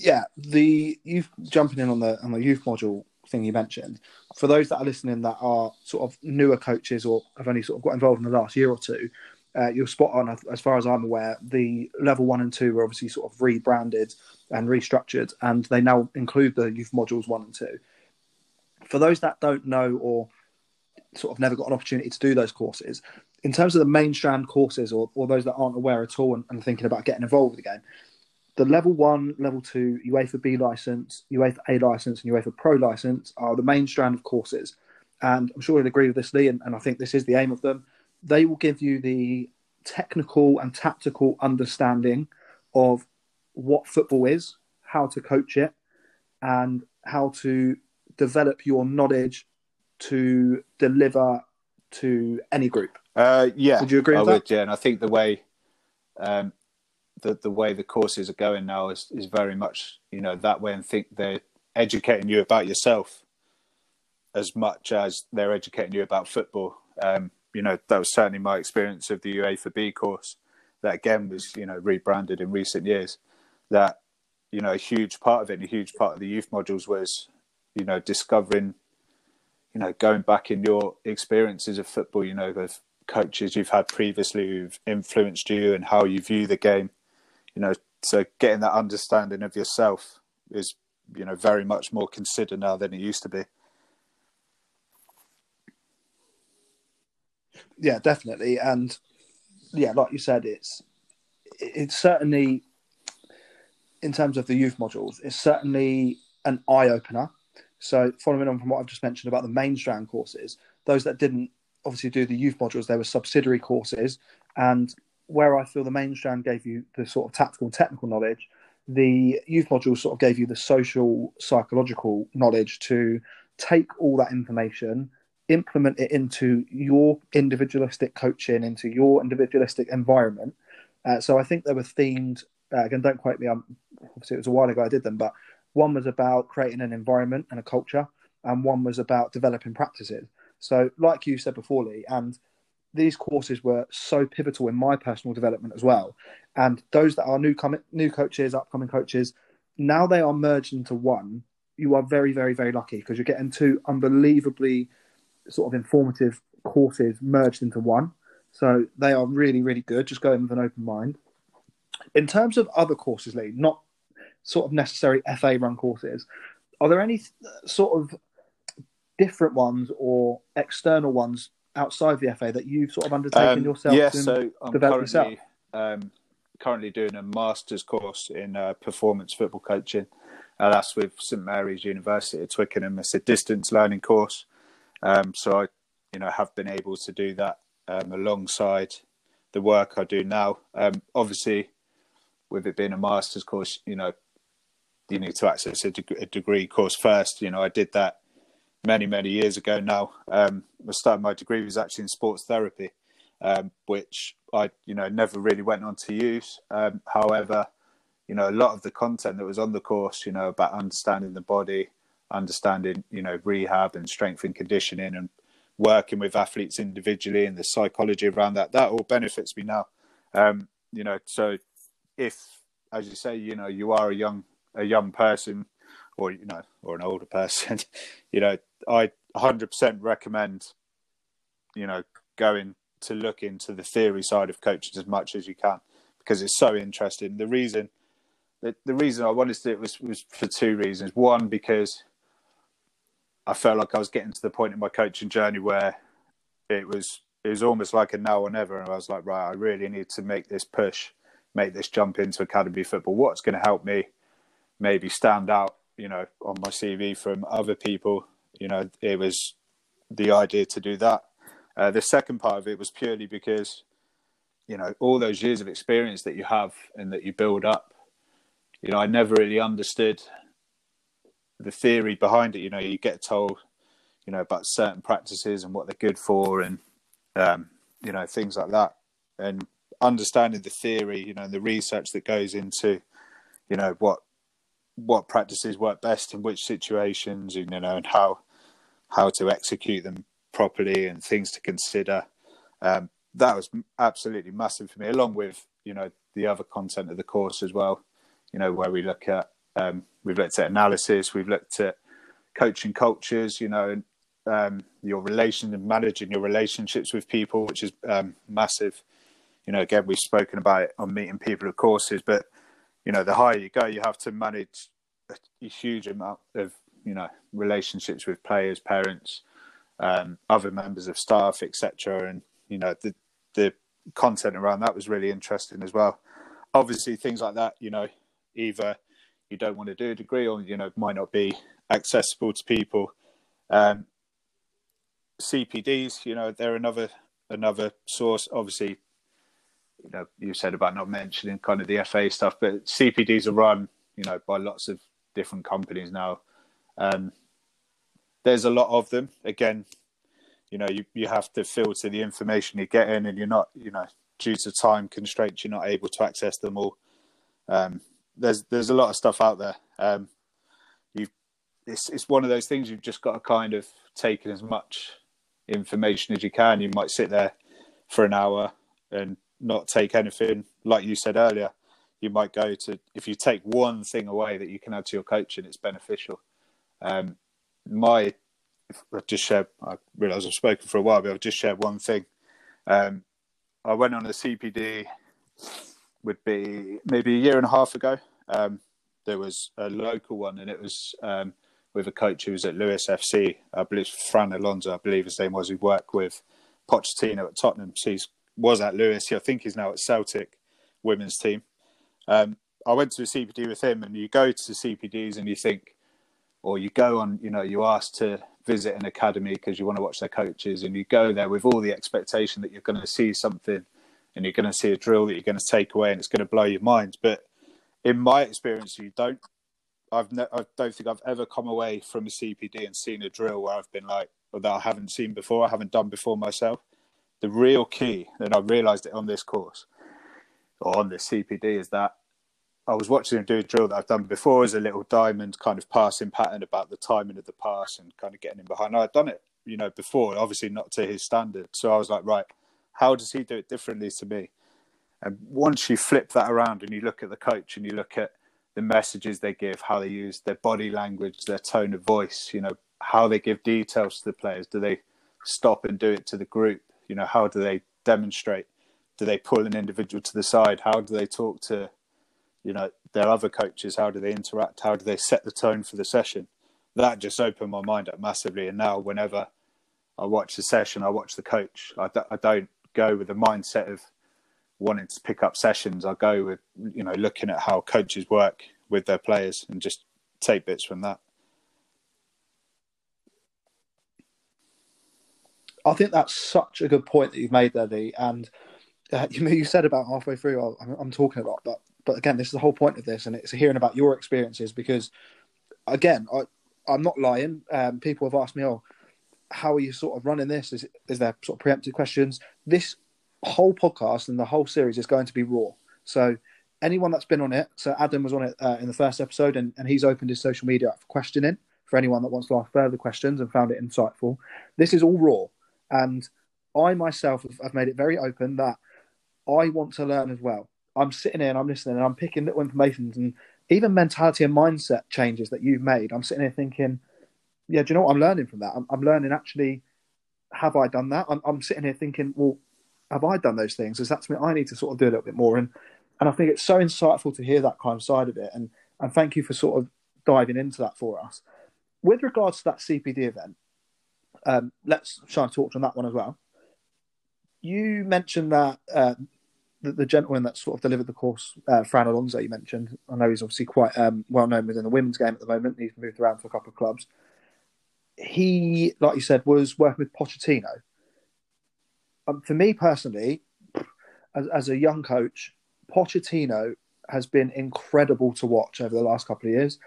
yeah, the youth jumping in on the on the youth module thing you mentioned. For those that are listening that are sort of newer coaches or have only sort of got involved in the last year or two, uh, you're spot on. As far as I'm aware, the level one and two were obviously sort of rebranded and restructured, and they now include the youth modules one and two. For those that don't know or sort of never got an opportunity to do those courses, in terms of the main strand courses or, or those that aren't aware at all and, and thinking about getting involved with the game, the level one, level two, UEFA B license, UEFA A license, and UEFA Pro license are the main strand of courses. And I'm sure you'll agree with this, Lee, and, and I think this is the aim of them. They will give you the technical and tactical understanding of what football is, how to coach it, and how to develop your knowledge to deliver to any group. Uh, yeah, would you agree with I that? Would, yeah, and I think the way um, the the way the courses are going now is is very much you know that way, and think they're educating you about yourself as much as they're educating you about football. Um, you know, that was certainly my experience of the UEFA B course. That again was you know rebranded in recent years. That you know a huge part of it, and a huge part of the youth modules was you know discovering, you know, going back in your experiences of football. You know, the coaches you've had previously who've influenced you and how you view the game you know, so getting that understanding of yourself is, you know, very much more considered now than it used to be. Yeah, definitely, and yeah, like you said, it's it's certainly in terms of the youth modules, it's certainly an eye opener. So, following on from what I've just mentioned about the main strand courses, those that didn't obviously do the youth modules, they were subsidiary courses, and where I feel the main strand gave you the sort of tactical and technical knowledge, the youth module sort of gave you the social psychological knowledge to take all that information, implement it into your individualistic coaching, into your individualistic environment. Uh, so I think they were themed. Uh, again, don't quote me. I'm, obviously, it was a while ago I did them, but one was about creating an environment and a culture, and one was about developing practices. So, like you said before, Lee, and these courses were so pivotal in my personal development as well. And those that are new com- new coaches, upcoming coaches, now they are merged into one. You are very, very, very lucky because you're getting two unbelievably sort of informative courses merged into one. So they are really, really good. Just go in with an open mind. In terms of other courses, Lee, not sort of necessary FA run courses, are there any sort of different ones or external ones outside the FA that you've sort of undertaken um, yourself? Yeah, so I'm currently, um, currently doing a master's course in uh, performance football coaching. Uh, that's with St Mary's University at Twickenham. It's a distance learning course, um, so I, you know, have been able to do that um, alongside the work I do now. Um, obviously, with it being a master's course, you know, you need to access a, a degree course first. You know, I did that many many years ago now. Um, I started my degree was actually in sports therapy, um, which I you know never really went on to use. Um, however, you know a lot of the content that was on the course, you know about understanding the body, understanding you know rehab and strength and conditioning, and working with athletes individually and the psychology around that, that all benefits me now. Um, you know, so if as you say, you know you are a young a young person or you know, or an older person, you know, I 100% recommend, you know, going to look into the theory side of coaching as much as you can because it's so interesting. The reason the, the reason I wanted to do it was was for two reasons. One, because I felt like I was getting to the point in my coaching journey where it was it was almost like a now or never, and I was like, right, I really need to make this push, make this jump into academy football. What's going to help me maybe stand out you know, on my CV from other people. You know, it was the idea to do that. Uh, the second part of it was purely because, you know, all those years of experience that you have and that you build up, you know, I never really understood the theory behind it. You know, you get told, you know, about certain practices and what they're good for and, um, you know, things like that. And understanding the theory, you know, and the research that goes into, you know, what what practices work best in which situations, and, you know, and how how to execute them properly and things to consider. Um, that was absolutely massive for me, along with you know the other content of the course as well. You know, where we look at um, we've looked at analysis, we've looked at coaching cultures, you know, and um, your relation and managing your relationships with people, which is um, massive. You know, again, we've spoken about it on meeting people at courses, but you know, the higher you go, you have to manage a, huge amount of you know relationships with players, parents, um, other members of staff, etc. And you know, the the content around that was really interesting as well. Obviously, things like that, you know, either you don't want to do a degree or you know might not be accessible to people. Um, CPDs, you know, they're another another source. Obviously, you know, you said about not mentioning kind of the FA stuff, but CPDs are run, you know, by lots of different companies now. Um, there's a lot of them. Again, you know, you, you have to filter the information you get in, and you're not, you know, due to time constraints, you're not able to access them all. Um, there's there's a lot of stuff out there. Um, you, it's it's one of those things you've just got to kind of take in as much information as you can. You might sit there for an hour and not take anything. Like you said earlier, you might go to if you take one thing away that you can add to your coaching, it's beneficial. Um, my I've just shared. I realise I've spoken for a while, but I've just shared one thing. Um, I went on a CPD. Would be maybe a year and a half ago. Um, there was a local one, and it was um, with a coach who was at Lewes FC. I believe Fran Alonso. I believe his name was. He worked with Pochettino at Tottenham. So he was at Lewes. I think he's now at Celtic women's team. Um, I went to a CPD with him, and you go to CPDs and you think, or you go on, you know, you ask to visit an academy because you want to watch their coaches, and you go there with all the expectation that you're going to see something, and you're going to see a drill that you're going to take away, and it's going to blow your mind. But in my experience, you don't. I've ne- I don't think I've ever come away from a CPD and seen a drill where I've been like, or that I haven't seen before, I haven't done before myself. The real key, and I realised it on this course or on this CPD, is that I was watching him do a drill that I've done before as a little diamond kind of passing pattern about the timing of the pass and kind of getting him behind. I'd done it, you know, before, obviously not to his standard. So I was like, right, how does he do it differently to me? And once you flip that around and you look at the coach and you look at the messages they give, how they use their body language, their tone of voice, you know, how they give details to the players. Do they stop and do it to the group? You know, how do they demonstrate? Do they pull an individual to the side? How do they talk to you know their other coaches? How do they interact? How do they set the tone for the session? That just opened my mind up massively. And now whenever i watch the session i watch the coach I d- I don't go with the mindset of wanting to pick up sessions. I go with you know looking at how coaches work with their players and just take bits from that I think that's such a good point that you've made there, Lee. And uh, you, you said about halfway through, I'm, I'm talking a lot, but but again, this is the whole point of this, and it's hearing about your experiences because, again, I, I'm not lying. Um, people have asked me, "Oh, how are you sort of running this? Is is there sort of preemptive questions?" This whole podcast and the whole series is going to be raw. So anyone that's been on it, so Adam was on it uh, in the first episode, and, and he's opened his social media up for questioning for anyone that wants to ask further questions and found it insightful. This is all raw, and I myself have made it very open that I want to learn as well. I'm sitting here and I'm listening and I'm picking little informations and even mentality and mindset changes that you've made. I'm sitting here thinking, yeah, do you know what I'm learning from that? I'm, I'm learning actually, have I done that? I'm, I'm, sitting here thinking, well, have I done those things? Is that something I need to sort of do a little bit more? And and I think it's so insightful to hear that kind of side of it. And and thank you for sort of diving into that for us. With regards to that CPD event, um, let's try and talk on that one as well. You mentioned that uh, the, the, gentleman that sort of delivered the course, uh, Fran Alonso, you mentioned. I know he's obviously quite um, well known within the women's game at the moment. He's moved around for a couple of clubs. He, like you said, was working with Pochettino. Um, for me personally, as, as a young coach, Pochettino has been incredible to watch over the last couple of years.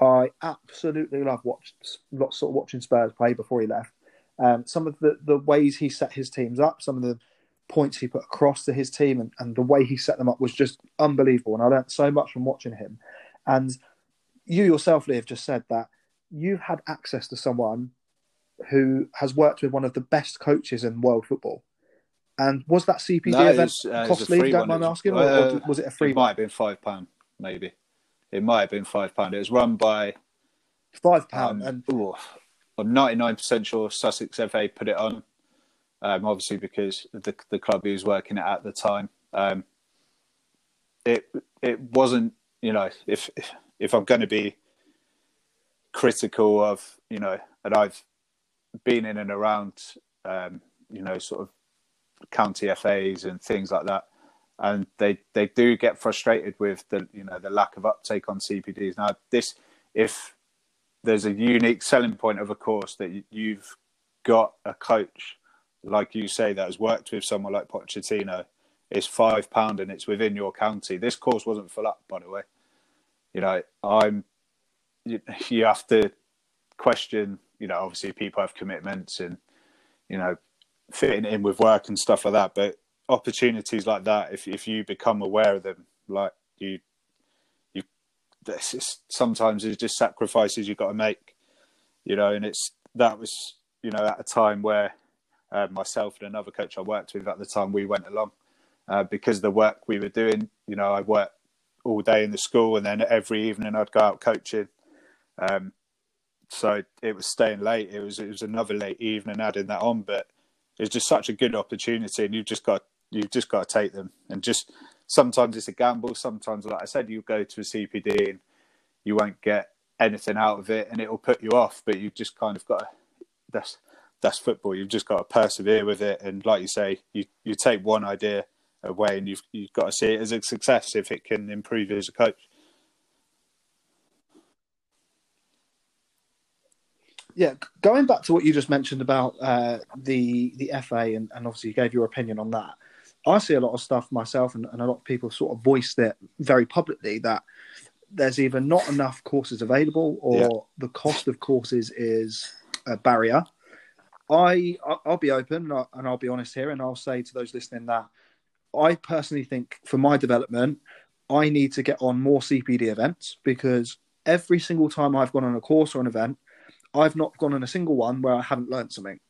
I absolutely love watch, sort of watching Spurs play before he left. Um, some of the, the ways he set his teams up, some of the points he put across to his team and, and the way he set them up was just unbelievable. And I learned so much from watching him. And you yourself, Lee, have just said that you've had access to someone who has worked with one of the best coaches in world football. And was that CPD no, event was, uh, costly? Don't mind asking, uh, or, was it a free? It might have been five pound, maybe. It might have been five pound. It was run by five pound, um, and ooh, I'm 99 percent sure Sussex FA put it on. Um, obviously, because the the club he was working at at the time. Um, it it wasn't you know if if, if I'm going to be critical of you know and I've been in and around um, you know sort of county FAs and things like that and they they do get frustrated with the you know the lack of uptake on CPDs now this if there's a unique selling point of a course that you've got a coach like you say that has worked with someone like Pochettino it's five pound and it's within your county. This course wasn't full up, by the way. You know, I'm. You, you have to question. You know, obviously people have commitments and you know fitting in with work and stuff like that. But opportunities like that, if if you become aware of them, like you, you, this is, sometimes it's just sacrifices you've got to make. You know, and it's that was you know at a time where uh, myself and another coach I worked with at the time we went along uh, because of the work we were doing. You know, I worked all day in the school, and then every evening I'd go out coaching. Um, so it was staying late. It was it was another late evening adding that on, but it's just such a good opportunity, and you've just got you've just got to take them. And just sometimes it's a gamble. Sometimes, like I said, you go to a CPD and you won't get anything out of it, and it will put you off. But you've just kind of got to, that's that's football. You've just got to persevere with it, and like you say, you you take one idea away, and you've you've got to see it as a success if it can improve you as a coach. Yeah, going back to what you just mentioned about uh, the the FA, and, and obviously you gave your opinion on that. I see a lot of stuff myself, and, and a lot of people sort of voiced it very publicly that there's either not enough courses available or yeah. the cost of courses is a barrier. I I'll be open and I'll be honest here, and I'll say to those listening that I personally think for my development, I need to get on more CPD events because every single time I've gone on a course or an event, I've not gone on a single one where I haven't learned something.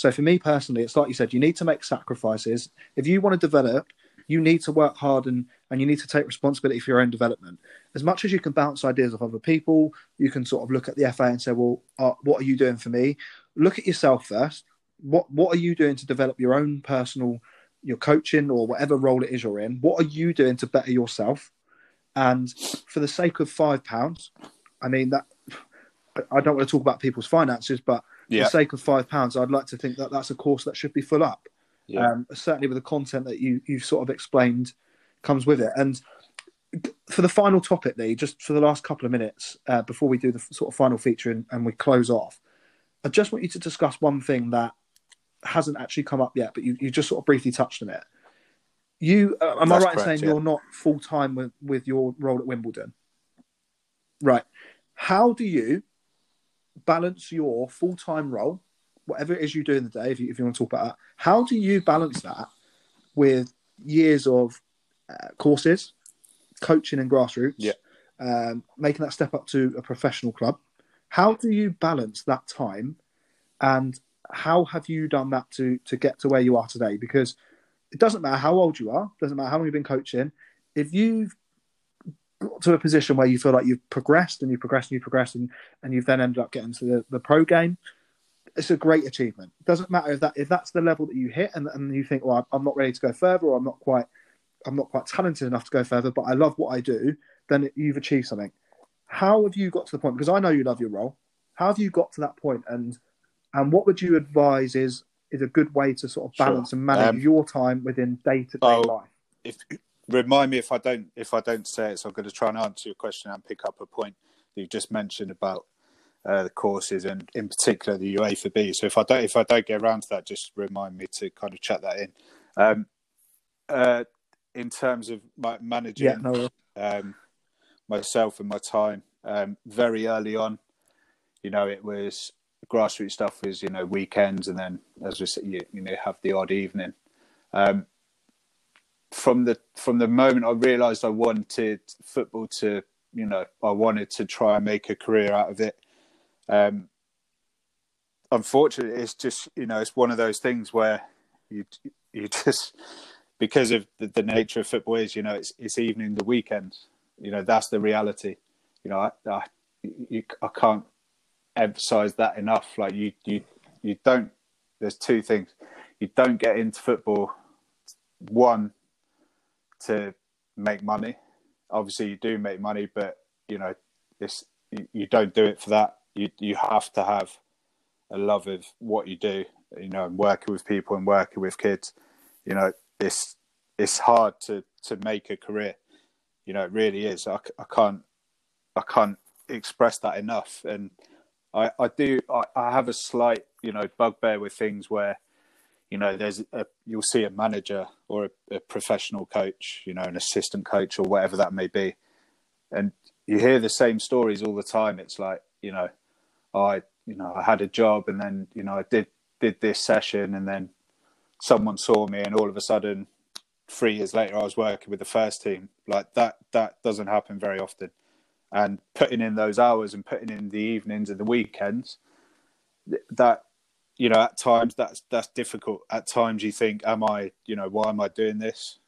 So for me personally, it's like you said, you need to make sacrifices. If you want to develop, you need to work hard and, and you need to take responsibility for your own development. As much as you can bounce ideas off other people, you can sort of look at the FA and say, well, uh, what are you doing for me? Look at yourself first. What what are you doing to develop your own personal your coaching or whatever role it is you're in, what are you doing to better yourself? And for the sake of five pounds, I mean that I don't want to talk about people's finances, but yeah. for the sake of five pounds, I'd like to think that that's a course that should be full up. Yeah. Um, certainly with the content that you you've sort of explained comes with it. And for the final topic, Lee, just for the last couple of minutes uh, before we do the sort of final feature and, and we close off, I just want you to discuss one thing that hasn't actually come up yet, but you, you just sort of briefly touched on it. You uh, am That's I right correct, in saying yeah. you're not full time with, with your role at Wimbledon? Right. How do you balance your full time role, whatever it is you do in the day, if you, if you want to talk about that? How do you balance that with years of uh, courses, coaching and grassroots, yeah. um, making that step up to a professional club? How do you balance that time and how have you done that to to get to where you are today? Because it doesn't matter how old you are, doesn't matter how long you've been coaching. If you've to a position where you feel like you've progressed and you've progressed and you've progressed and, and you've then ended up getting to the, the pro game, it's a great achievement. It doesn't matter if that if that's the level that you hit and, and you think, well, I'm not ready to go further or I'm not quite I'm not quite talented enough to go further, but I love what I do, then you've achieved something. How have you got to the point? Because I know you love your role. How have you got to that point and and what would you advise is is a good way to sort of balance sure. and manage um, your time within day to day life? If remind me if I don't if I don't say it, so I'm going to try and answer your question and pick up a point that you just mentioned about uh, the courses and in particular the UEFA B. So if I don't if I don't get around to that, just remind me to kind of chat that in. Um, uh, in terms of my managing yeah, no. um, myself and my time, um, very early on, you know, it was grassroots stuff is you know weekends and then as we said, you, you know have the odd evening. Um, from the from the moment I realised I wanted football to you know I wanted to try and make a career out of it. Um, unfortunately, it's just you know it's one of those things where you you just because of the, the nature of football is you know it's it's evening the weekend you know that's the reality you know, I, I, you, I can't emphasize that enough. Like you, you, you don't. There's two things. You don't get into football. One, to make money. Obviously, you do make money, but you know, you, you don't do it for that. You you have to have a love of what you do. You know, and working with people and working with kids. You know, it's it's hard to to make a career. You know, it really is. I, I can't I can't express that enough. And I I do I, I have a slight you know bugbear with things where you know there's a you'll see a manager or a, a professional coach, you know, an assistant coach or whatever that may be, and you hear the same stories all the time. It's like you know, I you know I had a job and then you know I did did this session and then someone saw me and all of a sudden three years later I was working with the first team. Like that that doesn't happen very often. And putting in those hours and putting in the evenings and the weekends, that you know at times that's that's difficult. At times you think, am I you know why am I doing this?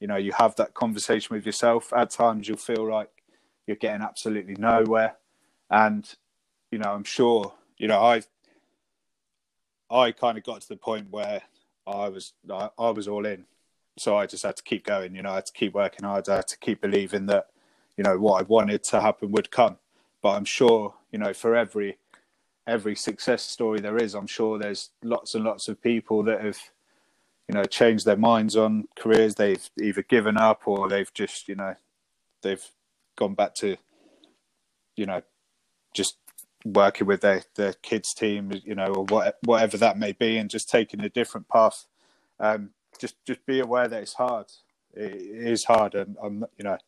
You know you have that conversation with yourself. At times you'll feel like you're getting absolutely nowhere. And, you know, I'm sure, you know, I I kind of got to the point where I was I, I, was all in. So I just had to keep going, you know, I had to keep working hard, I had to keep believing that, you know, what I wanted to happen would come. But I'm sure, you know, for every every success story there is, I'm sure there's lots and lots of people that have, you know, changed their minds on careers. They've either given up or they've just, you know, they've gone back to, you know, just working with their, their kids team, you know, or what, whatever that may be, and just taking a different path. Um, just just be aware that it's hard. It is hard, and I'm, you know,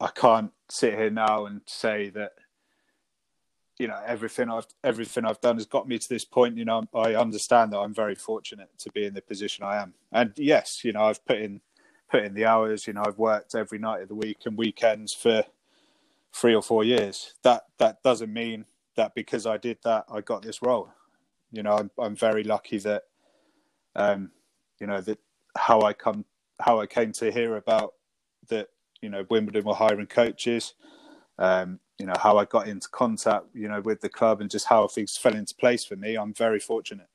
I can't sit here now and say that you know everything I've everything I've done has got me to this point. You know, I understand that I'm very fortunate to be in the position I am, and yes, you know, I've put in put in the hours. You know, I've worked every night of the week and weekends for three or four years. That that doesn't mean that because I did that, I got this role. You know, I'm I'm very lucky that, um, you know, that how I come how I came to hear about that. You know, Wimbledon were hiring coaches. Um, you know how I got into contact, you know, with the club and just how things fell into place for me. I'm very fortunate.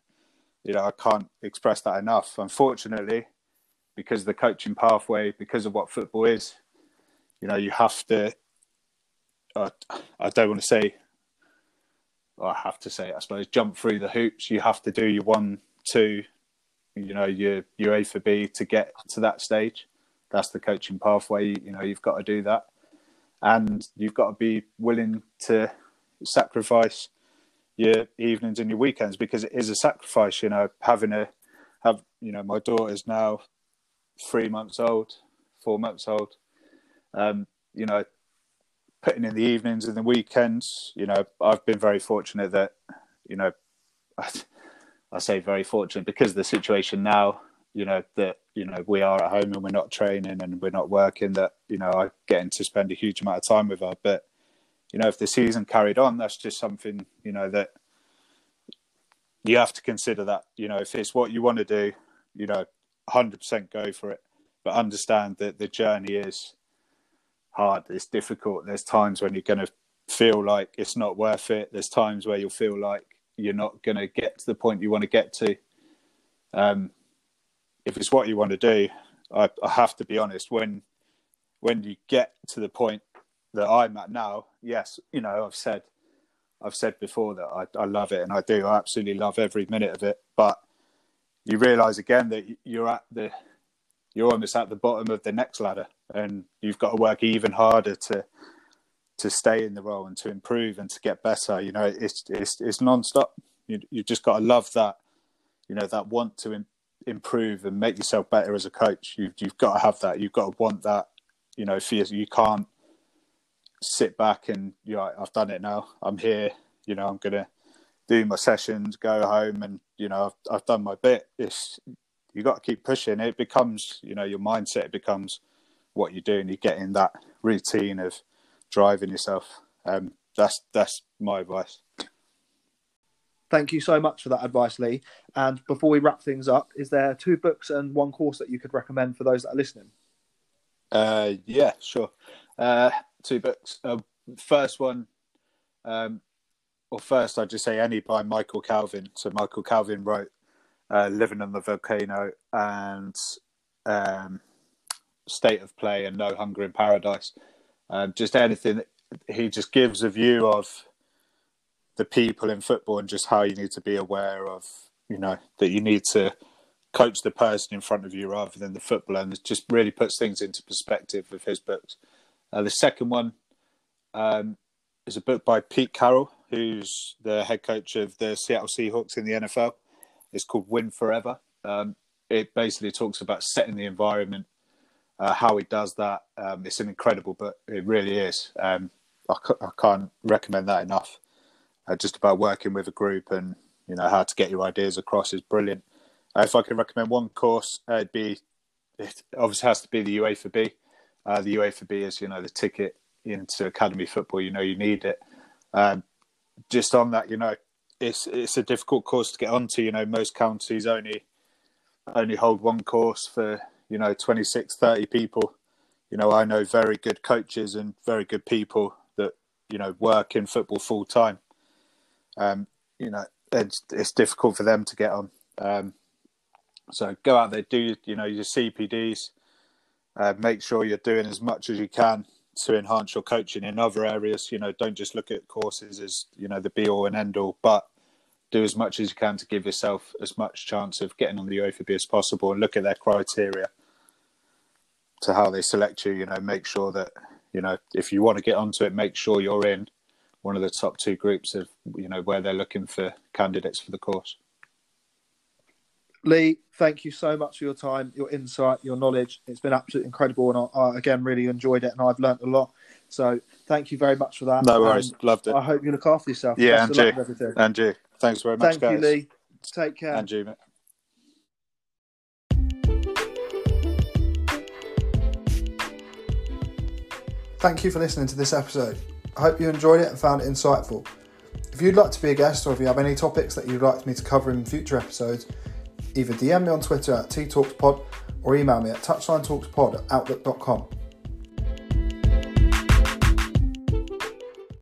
You know, I can't express that enough. Unfortunately, because the coaching pathway, because of what football is. You know, you have to. Uh, I don't want to say. I have to say, I suppose, jump through the hoops. You have to do your one, two, you know, your your UEFA B to get to that stage. That's the coaching pathway. You know, you've got to do that, and you've got to be willing to sacrifice your evenings and your weekends because it is a sacrifice. You know, having a have you know my daughter's now three months old, four months old. Um, you know, putting in the evenings and the weekends. You know, I've been very fortunate that, you know, I, I say very fortunate because the situation now. You know that you know we are at home and we're not training and we're not working. That you know I getting to spend a huge amount of time with her. But you know, if the season carried on, that's just something you know that you have to consider. That you know, if it's what you want to do, you know, 100% go for it, but understand that the journey is hard. It's difficult. There's times when you're going to feel like it's not worth it. There's times where you'll feel like you're not going to get to the point you want to get to. Um, if it's what you want to do, I, I have to be honest. When when you get to the point that I'm at now, yes, you know, I've said I've said before that I, I love it and I do. I absolutely love every minute of it. But you realize again that you're at the you're almost at the bottom of the next ladder and you've got to work even harder to to stay in the role and to improve and to get better you know it's it's it's non-stop you you've just got to love that you know that want to improve and make yourself better as a coach you you've got to have that you've got to want that you know for you, you can't sit back and you know I've done it now I'm here you know I'm to do my sessions, go home, and you know I've I've done my bit. It's you got to keep pushing. It becomes you know your mindset becomes what you do, and you get in that routine of driving yourself. Um, that's that's my advice. Thank you so much for that advice, Lee. And before we wrap things up, is there two books and one course that you could recommend for those that are listening? Uh, yeah, sure. Uh, two books. Uh, first one, um, or first, I'd just say any by Michael Calvin. So Michael Calvin wrote uh, "Living on the Volcano" and um, "State of Play" and "No Hunger in Paradise." Um, just anything. He just gives a view of the people in football and just how you need to be aware of, you know, that you need to coach the person in front of you rather than the footballer, and it just really puts things into perspective with his books. Uh, the second one um, is a book by Pete Carroll, who's the head coach of the Seattle Seahawks in the NFL. It's called Win Forever. Um, it basically talks about setting the environment, uh, how he does that. Um, it's an incredible book. It really is. Um, I, I, can't recommend that enough. Uh, just about working with a group and you know how to get your ideas across is brilliant. Uh, if I can recommend one course, uh, it'd be it obviously has to be the UEFA B. Uh, the UEFA B is you know the ticket into academy football. You know you need it. Um, just on that, you know, it's it's a difficult course to get onto. You know, most counties only only hold one course for you know 26, 30 people. You know, I know very good coaches and very good people that you know work in football full time. Um, you know, it's it's difficult for them to get on. Um, so go out there, do you know your CPDs, uh, make sure you're doing as much as you can to enhance your coaching in other areas. You know, don't just look at courses as you know the be all and end all, but do as much as you can to give yourself as much chance of getting on the UEFA as possible, and look at their criteria to how they select you. You know, make sure that you know if you want to get onto it, make sure you're in one of the top two groups of you know where they're looking for candidates for the course. Lee, thank you so much for your time, your insight, your knowledge. It's been absolutely incredible, and I, I again really enjoyed it, and I've learnt a lot. So thank you very much for that. No worries, and loved it. I hope you look after yourself. Yeah, and you. and you. Thanks very much, thank guys. you, Lee. Take care. And you, mate. Thank you for listening to this episode. I hope you enjoyed it and found it insightful. If you'd like to be a guest or if you have any topics that you'd like me to cover in future episodes, either DM me on Twitter at ttalkspod or email me at touchlinetalkspod at outlook.com.